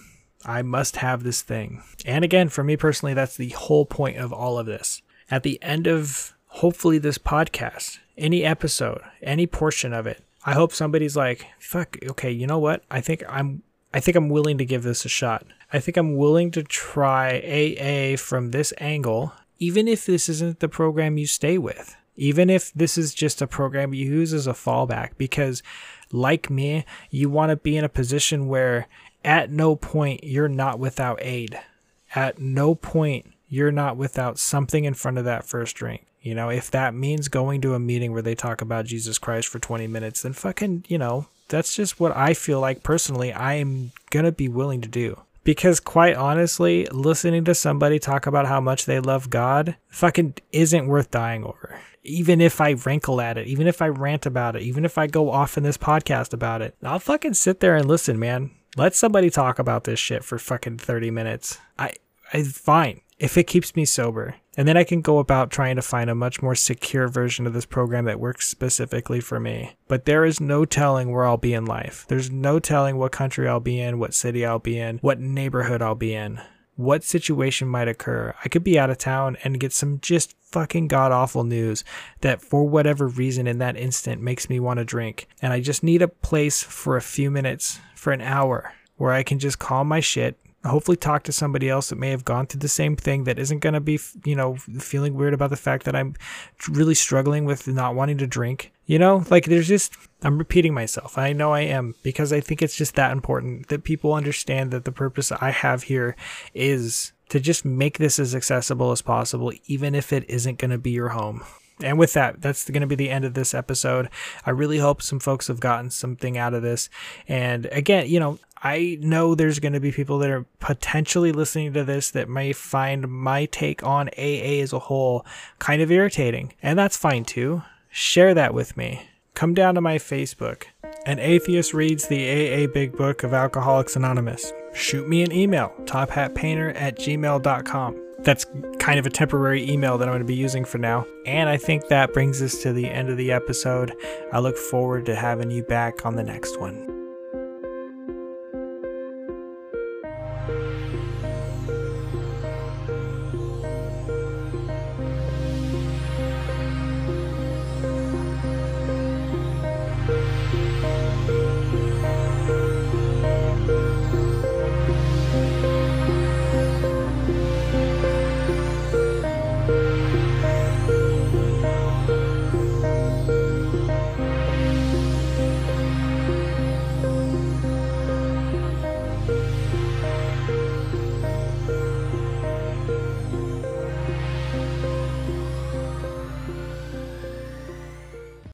[SPEAKER 1] I must have this thing. And again, for me personally, that's the whole point of all of this. At the end of hopefully this podcast, any episode, any portion of it, I hope somebody's like, fuck, okay, you know what? I think I'm I think I'm willing to give this a shot. I think I'm willing to try AA from this angle, even if this isn't the program you stay with, even if this is just a program you use as a fallback, because like me, you want to be in a position where at no point you're not without aid. At no point you're not without something in front of that first drink. You know, if that means going to a meeting where they talk about Jesus Christ for 20 minutes, then fucking, you know, that's just what I feel like personally I'm going to be willing to do. Because quite honestly, listening to somebody talk about how much they love God fucking isn't worth dying over. Even if I rankle at it, even if I rant about it, even if I go off in this podcast about it, I'll fucking sit there and listen, man. Let somebody talk about this shit for fucking 30 minutes. I, I fine if it keeps me sober. And then I can go about trying to find a much more secure version of this program that works specifically for me. But there is no telling where I'll be in life. There's no telling what country I'll be in, what city I'll be in, what neighborhood I'll be in. what situation might occur. I could be out of town and get some just fucking god awful news that for whatever reason in that instant makes me want to drink. And I just need a place for a few minutes, for an hour, where I can just calm my shit, hopefully talk to somebody else that may have gone through the same thing that isn't going to be, you know, feeling weird about the fact that I'm really struggling with not wanting to drink. You know, like there's just, I'm repeating myself. I know I am because I think it's just that important that people understand that the purpose I have here is to just make this as accessible as possible, even if it isn't going to be your home. And with that, that's going to be the end of this episode. I really hope some folks have gotten something out of this. And again, you know, I know there's going to be people that are potentially listening to this that may find my take on AA as a whole kind of irritating. And that's fine too. Share that with me. Come down to my Facebook. An atheist reads the AA Big Book of Alcoholics Anonymous. Shoot me an email, tophatpainter at gmail.com that's kind of a temporary email that I'm going to be using for now. And I think that brings us to the end of the episode. I look forward to having you back on the next one.